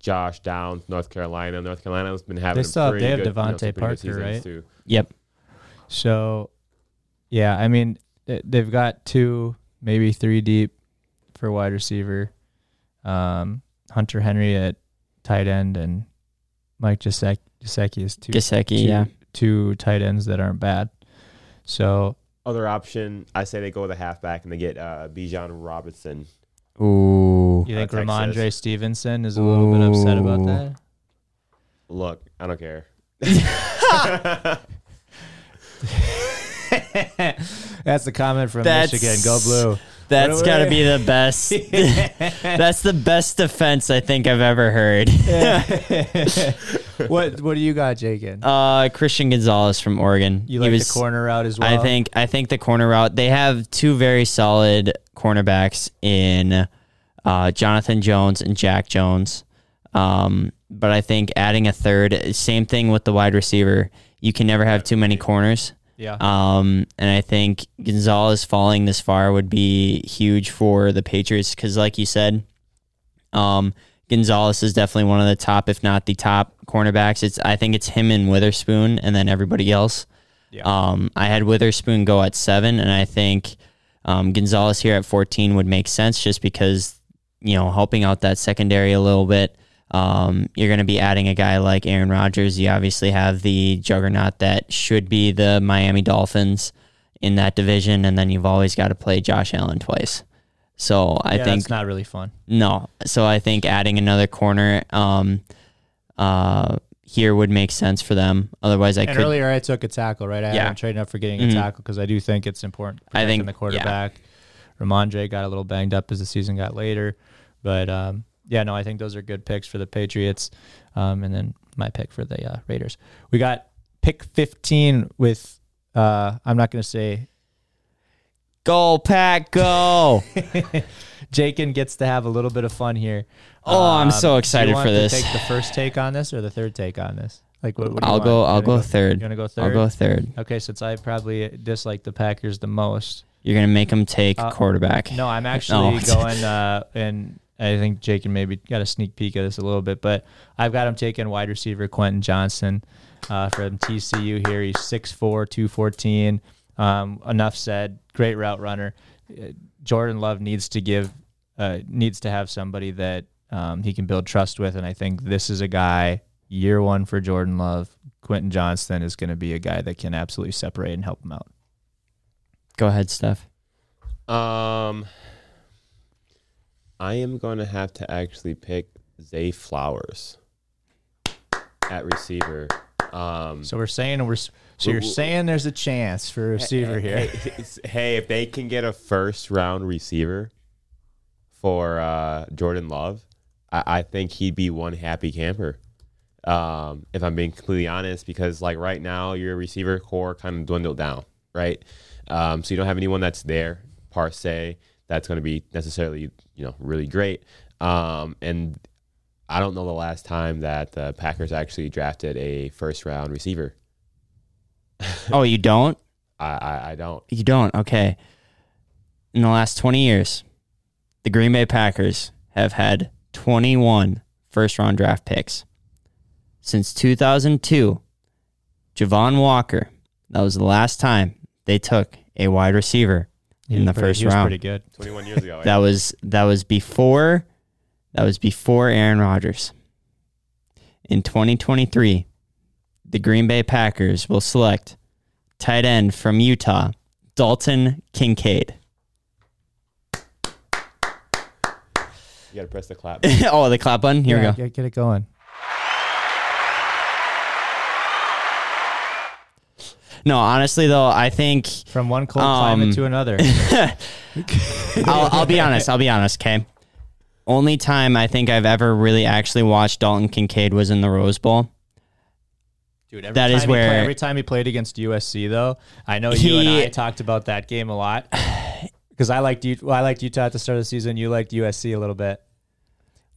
Josh Downs, North Carolina. North Carolina's been having They a still have- pretty they have good, you know, some DeVante pretty good Parker, right? Too. Yep. So, yeah, I mean, they've got two, maybe three deep for wide receiver. Um, Hunter Henry at tight end and Mike Jasek- Gesicki is two, Gesicki, two, yeah. two tight ends that aren't bad. So, Other option, I say they go with a halfback and they get uh, Bijan Robinson. Ooh. you think Texas. Rhamondre Stevenson is a little bit upset about that? Look, I don't care. That's the comment from That's- Michigan. Go blue. That's got to be the best. That's the best defense I think I've ever heard. what What do you got, Jakin? Uh, Christian Gonzalez from Oregon. You He like was- the corner route as well? I think I think the corner route. They have two very solid cornerbacks in uh, Jonathan Jones and Jack Jones. Um, but I think adding a third, same thing with the wide receiver. You can never have too many corners. Yeah. Um, and I think Gonzalez falling this far would be huge for the Patriots because, like you said, um, Gonzalez is definitely one of the top, if not the top cornerbacks. It's I think it's him and Witherspoon, and then everybody else. Yeah. Um, I had Witherspoon go at seven, and I think um, Gonzalez here at fourteen would make sense just because you know helping out that secondary a little bit. Um, you're going to be adding a guy like Aaron Rodgers. You obviously have the juggernaut that should be the Miami Dolphins in that division, and then you've always got to play Josh Allen twice. So I yeah, think it's not really fun. no. So I think adding another corner um, uh, here would make sense for them. Otherwise, I and could. earlier I took a tackle, right? I Yeah. haven't traded up for getting Mhm. a tackle because I do think it's important. I think- the quarterback. Rhamondre got a little banged up as the season got later, but um, yeah, no, I think those are good picks for the Patriots. Um, and then my pick for the uh, Raiders. We got pick 15 with. Uh, I'm not going to say Go pack, go! Jakin gets to have a little bit of fun here. Oh, I'm so do you excited want for to this. Take the first take on this or the third take on this? Like, what, what I'll go. I'll go You third. want to go 3rd I'll go third. Okay, since I probably dislike the Packers the most, You're gonna make them take Uh, quarterback. No, I'm actually No. going, uh, and I think Jakin maybe got a sneak peek at this a little bit, but I've got him taking wide receiver Quentin Johnston uh, from TCU here. He's 6'4, 214. Um, enough said. Great route runner. Uh, Jordan Love needs to give, uh, needs to have somebody that um, he can build trust with, and I think this is a guy. Year one for Jordan Love. Quentin Johnston is going to be a guy that can absolutely separate and help him out. Go ahead, Steph. Um, I am going to have to actually pick Zay Flowers at receiver. Um, So we're saying we're so you're saying there's a chance for a receiver here. Hey, hey, if they can get a first round receiver for uh, Jordan Love, I, I think he'd be one happy camper. Um, if I'm being completely honest, because like right now your receiver core kind of dwindled down, right? Um, so you don't have anyone that's there per se that's going to be necessarily you know really great. Um, and I don't know the last time that the Packers actually drafted a first round receiver. oh, you don't? I, I, I don't. You don't. Okay. In the last 20 years, the Green Bay Packers have had 21 first round draft picks. Since 2002, Javon Walker, that was the last time they took a wide receiver in the Pretty- first he was round. pretty good. 21 years ago. That was that was before that was before Aaron Rodgers. In 2023, the Green Bay Packers will select tight end from Utah, Dalton Kincaid. you got to press the clap. oh, the clap button. Here Yeah, we go. Get, get it going. No, honestly though, I think From one cold Um, climate to another. I'll, I'll be honest. I'll be honest. Okay. Only time I think I've ever really actually watched Dalton Kincaid was in the Rose Bowl. Dude, every That time is he play- where- every time he played against USC, though, I know you and I talked about that game a lot because I liked U- well, I liked Utah at the start of the season. You liked USC a little bit,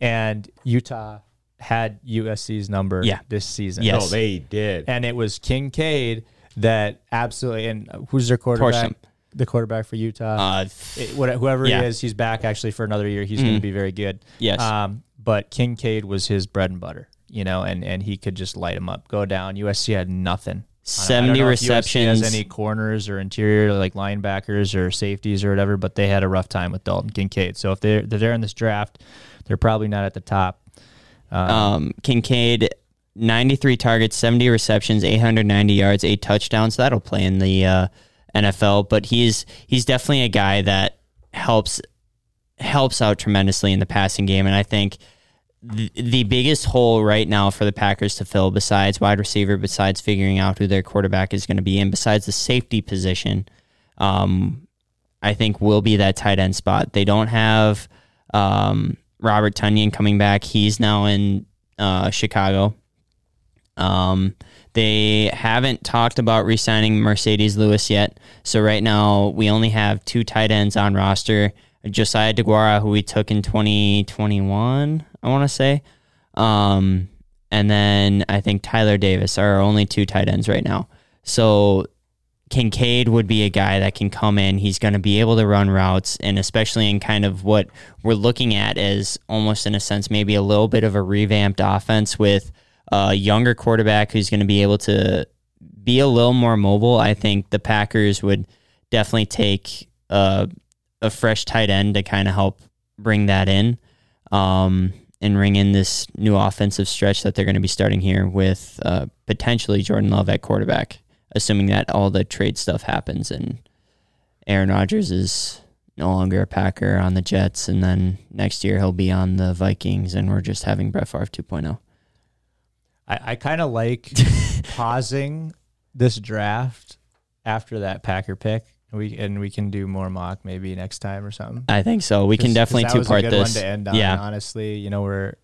and Utah had USC's number Yeah. this season. Yes. No, they did. and it was Kincaid that absolutely. And who's their quarterback? The quarterback for Utah. Uh, It- what- whoever yeah. he is, he's back actually for another year. He's going to be very good. Yes. Um, but Kincaid was his bread and butter, you know, and and he could just light him up, go down. USC had nothing. I don't- I don't 70 know if USC receptions. Has any corners or interior like linebackers or safeties or whatever, but they had a rough time with Dalton Kincaid. So if they're they're in this draft, they're probably not at the top. Um, Kincaid, 93 targets, 70 receptions, 890 yards, eight touchdowns. That'll play in the uh, NFL, but he's he's definitely a guy that helps helps out tremendously in the passing game, and I think. The, biggest hole right now for the Packers to fill, besides wide receiver, besides figuring out who their quarterback is going to be, and besides the safety position, um, I think will be that tight end spot. They don't have um, Robert Tonyan coming back. He's now in uh, Chicago. Um, they haven't talked about re-signing Marcedes Lewis yet. So right now we only have two tight ends on roster. Josiah DeGuara, who we took in 2021, I want to say. Um, and then I think Tyler Davis are our only two tight ends right now. So Kincaid would be a guy that can come in. He's going to be able to run routes, and especially in kind of what we're looking at as almost in a sense maybe a little bit of a revamped offense with a younger quarterback who's going to be able to be a little more mobile. I think the Packers would definitely take a, a fresh tight end to kind of help bring that in um, and ring in this new offensive stretch that they're going to be starting here with uh, potentially Jordan Love at quarterback assuming that all the trade stuff happens and Aaron Rodgers is no longer a Packer on the Jets, and then next year he'll be on the Vikings, and we're just having Brett Favre oh. 2.0. I, I kind of like pausing this draft after that Packer pick. We and we can do more mock maybe next time or something. I think so. We can definitely two part this. One to end on, yeah, honestly, you know we're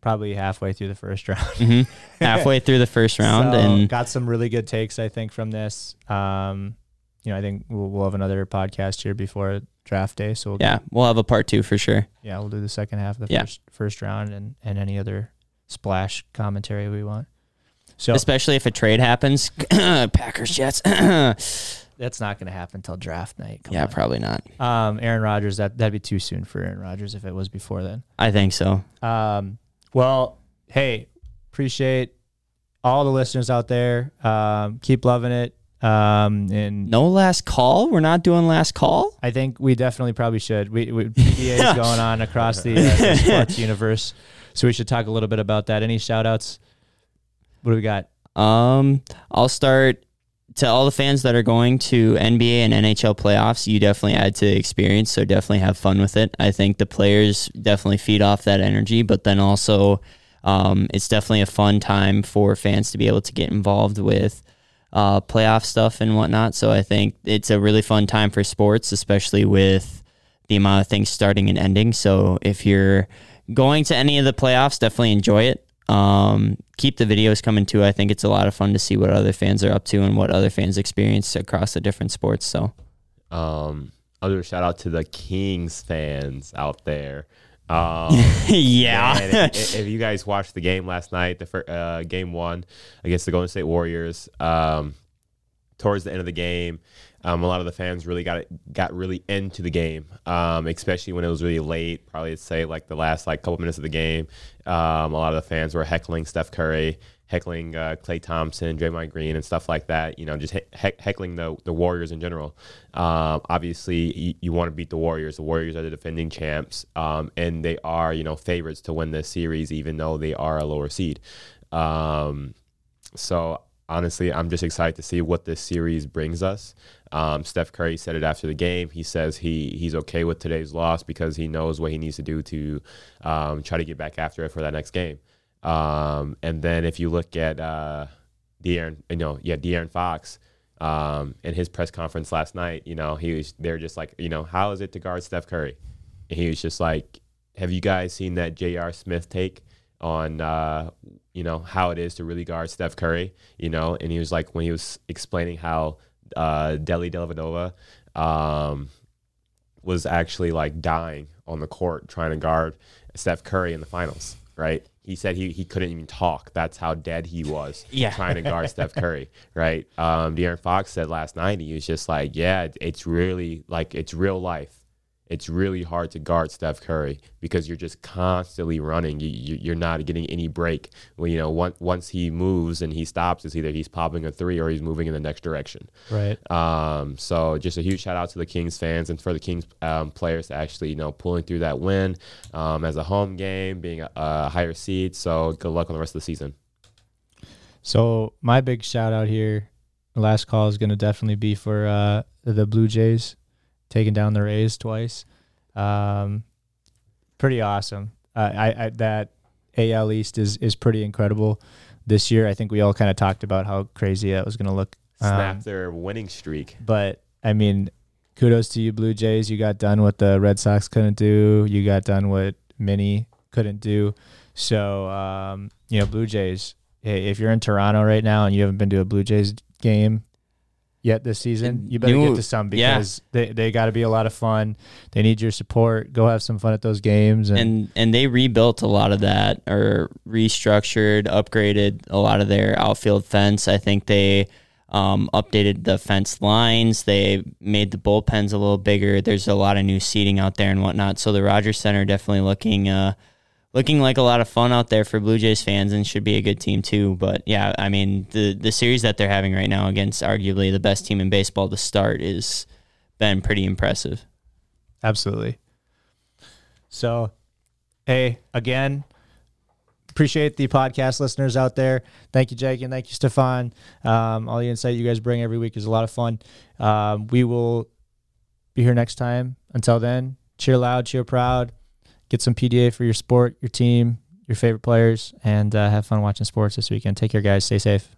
probably halfway through the first round. hmm halfway through the first round, So, and got some really good takes, I think, from this. Um, you know, I think we'll, we'll have another podcast here before draft day. So we'll, yeah, we'll have a part two for sure. yeah, we'll do the second half of the Yeah. first first round and and any other splash commentary we want. So Especially if a trade happens, Packers Jets. that's not going to happen until draft night. Come yeah, on. probably not. Um, Aaron Rodgers, that that'd be too soon for Aaron Rodgers if it was before then. I think so. Um, well, hey, appreciate all the listeners out there. Um, keep loving it. Um, and No last call. We're not doing last call. I think we definitely probably should. We, we PDA is going on across the, uh, the sports universe, so we should talk a little bit about that. Any shout outs? What do we got? Um, I'll start to all the fans that are going to NBA and NHL playoffs. You definitely add to the experience, so definitely have fun with it. I think the players definitely feed off that energy, but then also, um, it's definitely a fun time for fans to be able to get involved with uh, playoff stuff and whatnot. So I think it's a really fun time for sports, especially with the amount of things starting and ending. So if you're going to any of the playoffs, definitely enjoy it. Um, keep the videos coming too. I think it's a lot of fun to see what other fans are up to and what other fans experience across the different sports. So, Um, other shout out to the Kings fans out there. Um, yeah. man, if, if you guys watched the game last night, the fir- uh, game one against the Golden State Warriors, um, towards the end of the game, um, a lot of the fans really got got really into the game, um, especially when it was really late. Probably say like the last like couple minutes of the game, um, a lot of the fans were heckling Steph Curry, heckling uh, Klay Thompson, Draymond Green, and stuff like that. You know, just he- heckling the the Warriors in general. Um, obviously, you, you want to beat the Warriors. The Warriors are the defending champs, um, and they are you know favorites to win this series, even though they are a lower seed. Um, so honestly, I'm just excited to see what this series brings us. Um, Steph Curry said it after the game. He says he he's okay with today's loss because he knows what he needs to do to um, try to get back after it for that next game. Um, and then if you look at uh, De'Aaron, you know, yeah, De'Aaron Fox um, in his press conference last night, you know, he was they're just like, you know, how is it to guard Steph Curry? And he was just like, have you guys seen that J.R. Smith take on uh, you know how it is to really guard Steph Curry? You know, and he was like when he was explaining how uh, Delly Dellavedova um, was actually like dying on the court trying to guard Steph Curry in the finals, right? He said he, he couldn't even talk. That's how dead he was Yeah. trying to guard Steph Curry, right? Um, De'Aaron Fox said last night, he was just like, yeah, it's really like it's real life. It's really hard to guard Steph Curry because you're just constantly running. You, you, you're not getting any break. Well, you know, once once he moves and he stops, it's either he's popping a three or he's moving in the next direction. Right. Um, so just a huge shout out to the Kings fans and for the Kings um, players to actually, you know, pulling through that win um, as a home game, being a, a higher seed. So good luck on the rest of the season. So my big shout out here, last call is going to definitely be for uh, the Blue Jays taking down the Rays twice. Um, pretty awesome. Uh, I, I that AL East is is pretty incredible this year. I think we all kind of talked about how crazy that was going to look. Snap Um, their winning streak. but I mean, kudos to you, Blue Jays. You got done what the Red Sox couldn't do. You got done what Mini couldn't do. So, um, you know, Blue Jays. Hey, if you're in Toronto right now and you haven't been to a Blue Jays game yet this season, you better get to some yeah. because they they got to be a lot of fun. They need your support. Go have some fun at those games. And, and and they rebuilt a lot of that or restructured upgraded a lot of their outfield fence i think they um, updated the fence lines they made the bullpens a little bigger there's a lot of new seating out there and whatnot so the rogers center definitely looking uh, looking like a lot of fun out there for blue jays fans and should be a good team too but yeah i mean the the series that they're having right now against arguably the best team in baseball to start is been pretty impressive Absolutely. So, hey, again, appreciate the podcast listeners out there. Thank you, Jake, and thank you, Stefan. Um, all the insight you guys bring every week is a lot of fun. Um, we will be here next time. Until then, cheer loud, cheer proud, get some PDA for your sport, your team, your favorite players, and uh, have fun watching sports this weekend. Take care, guys. Stay safe.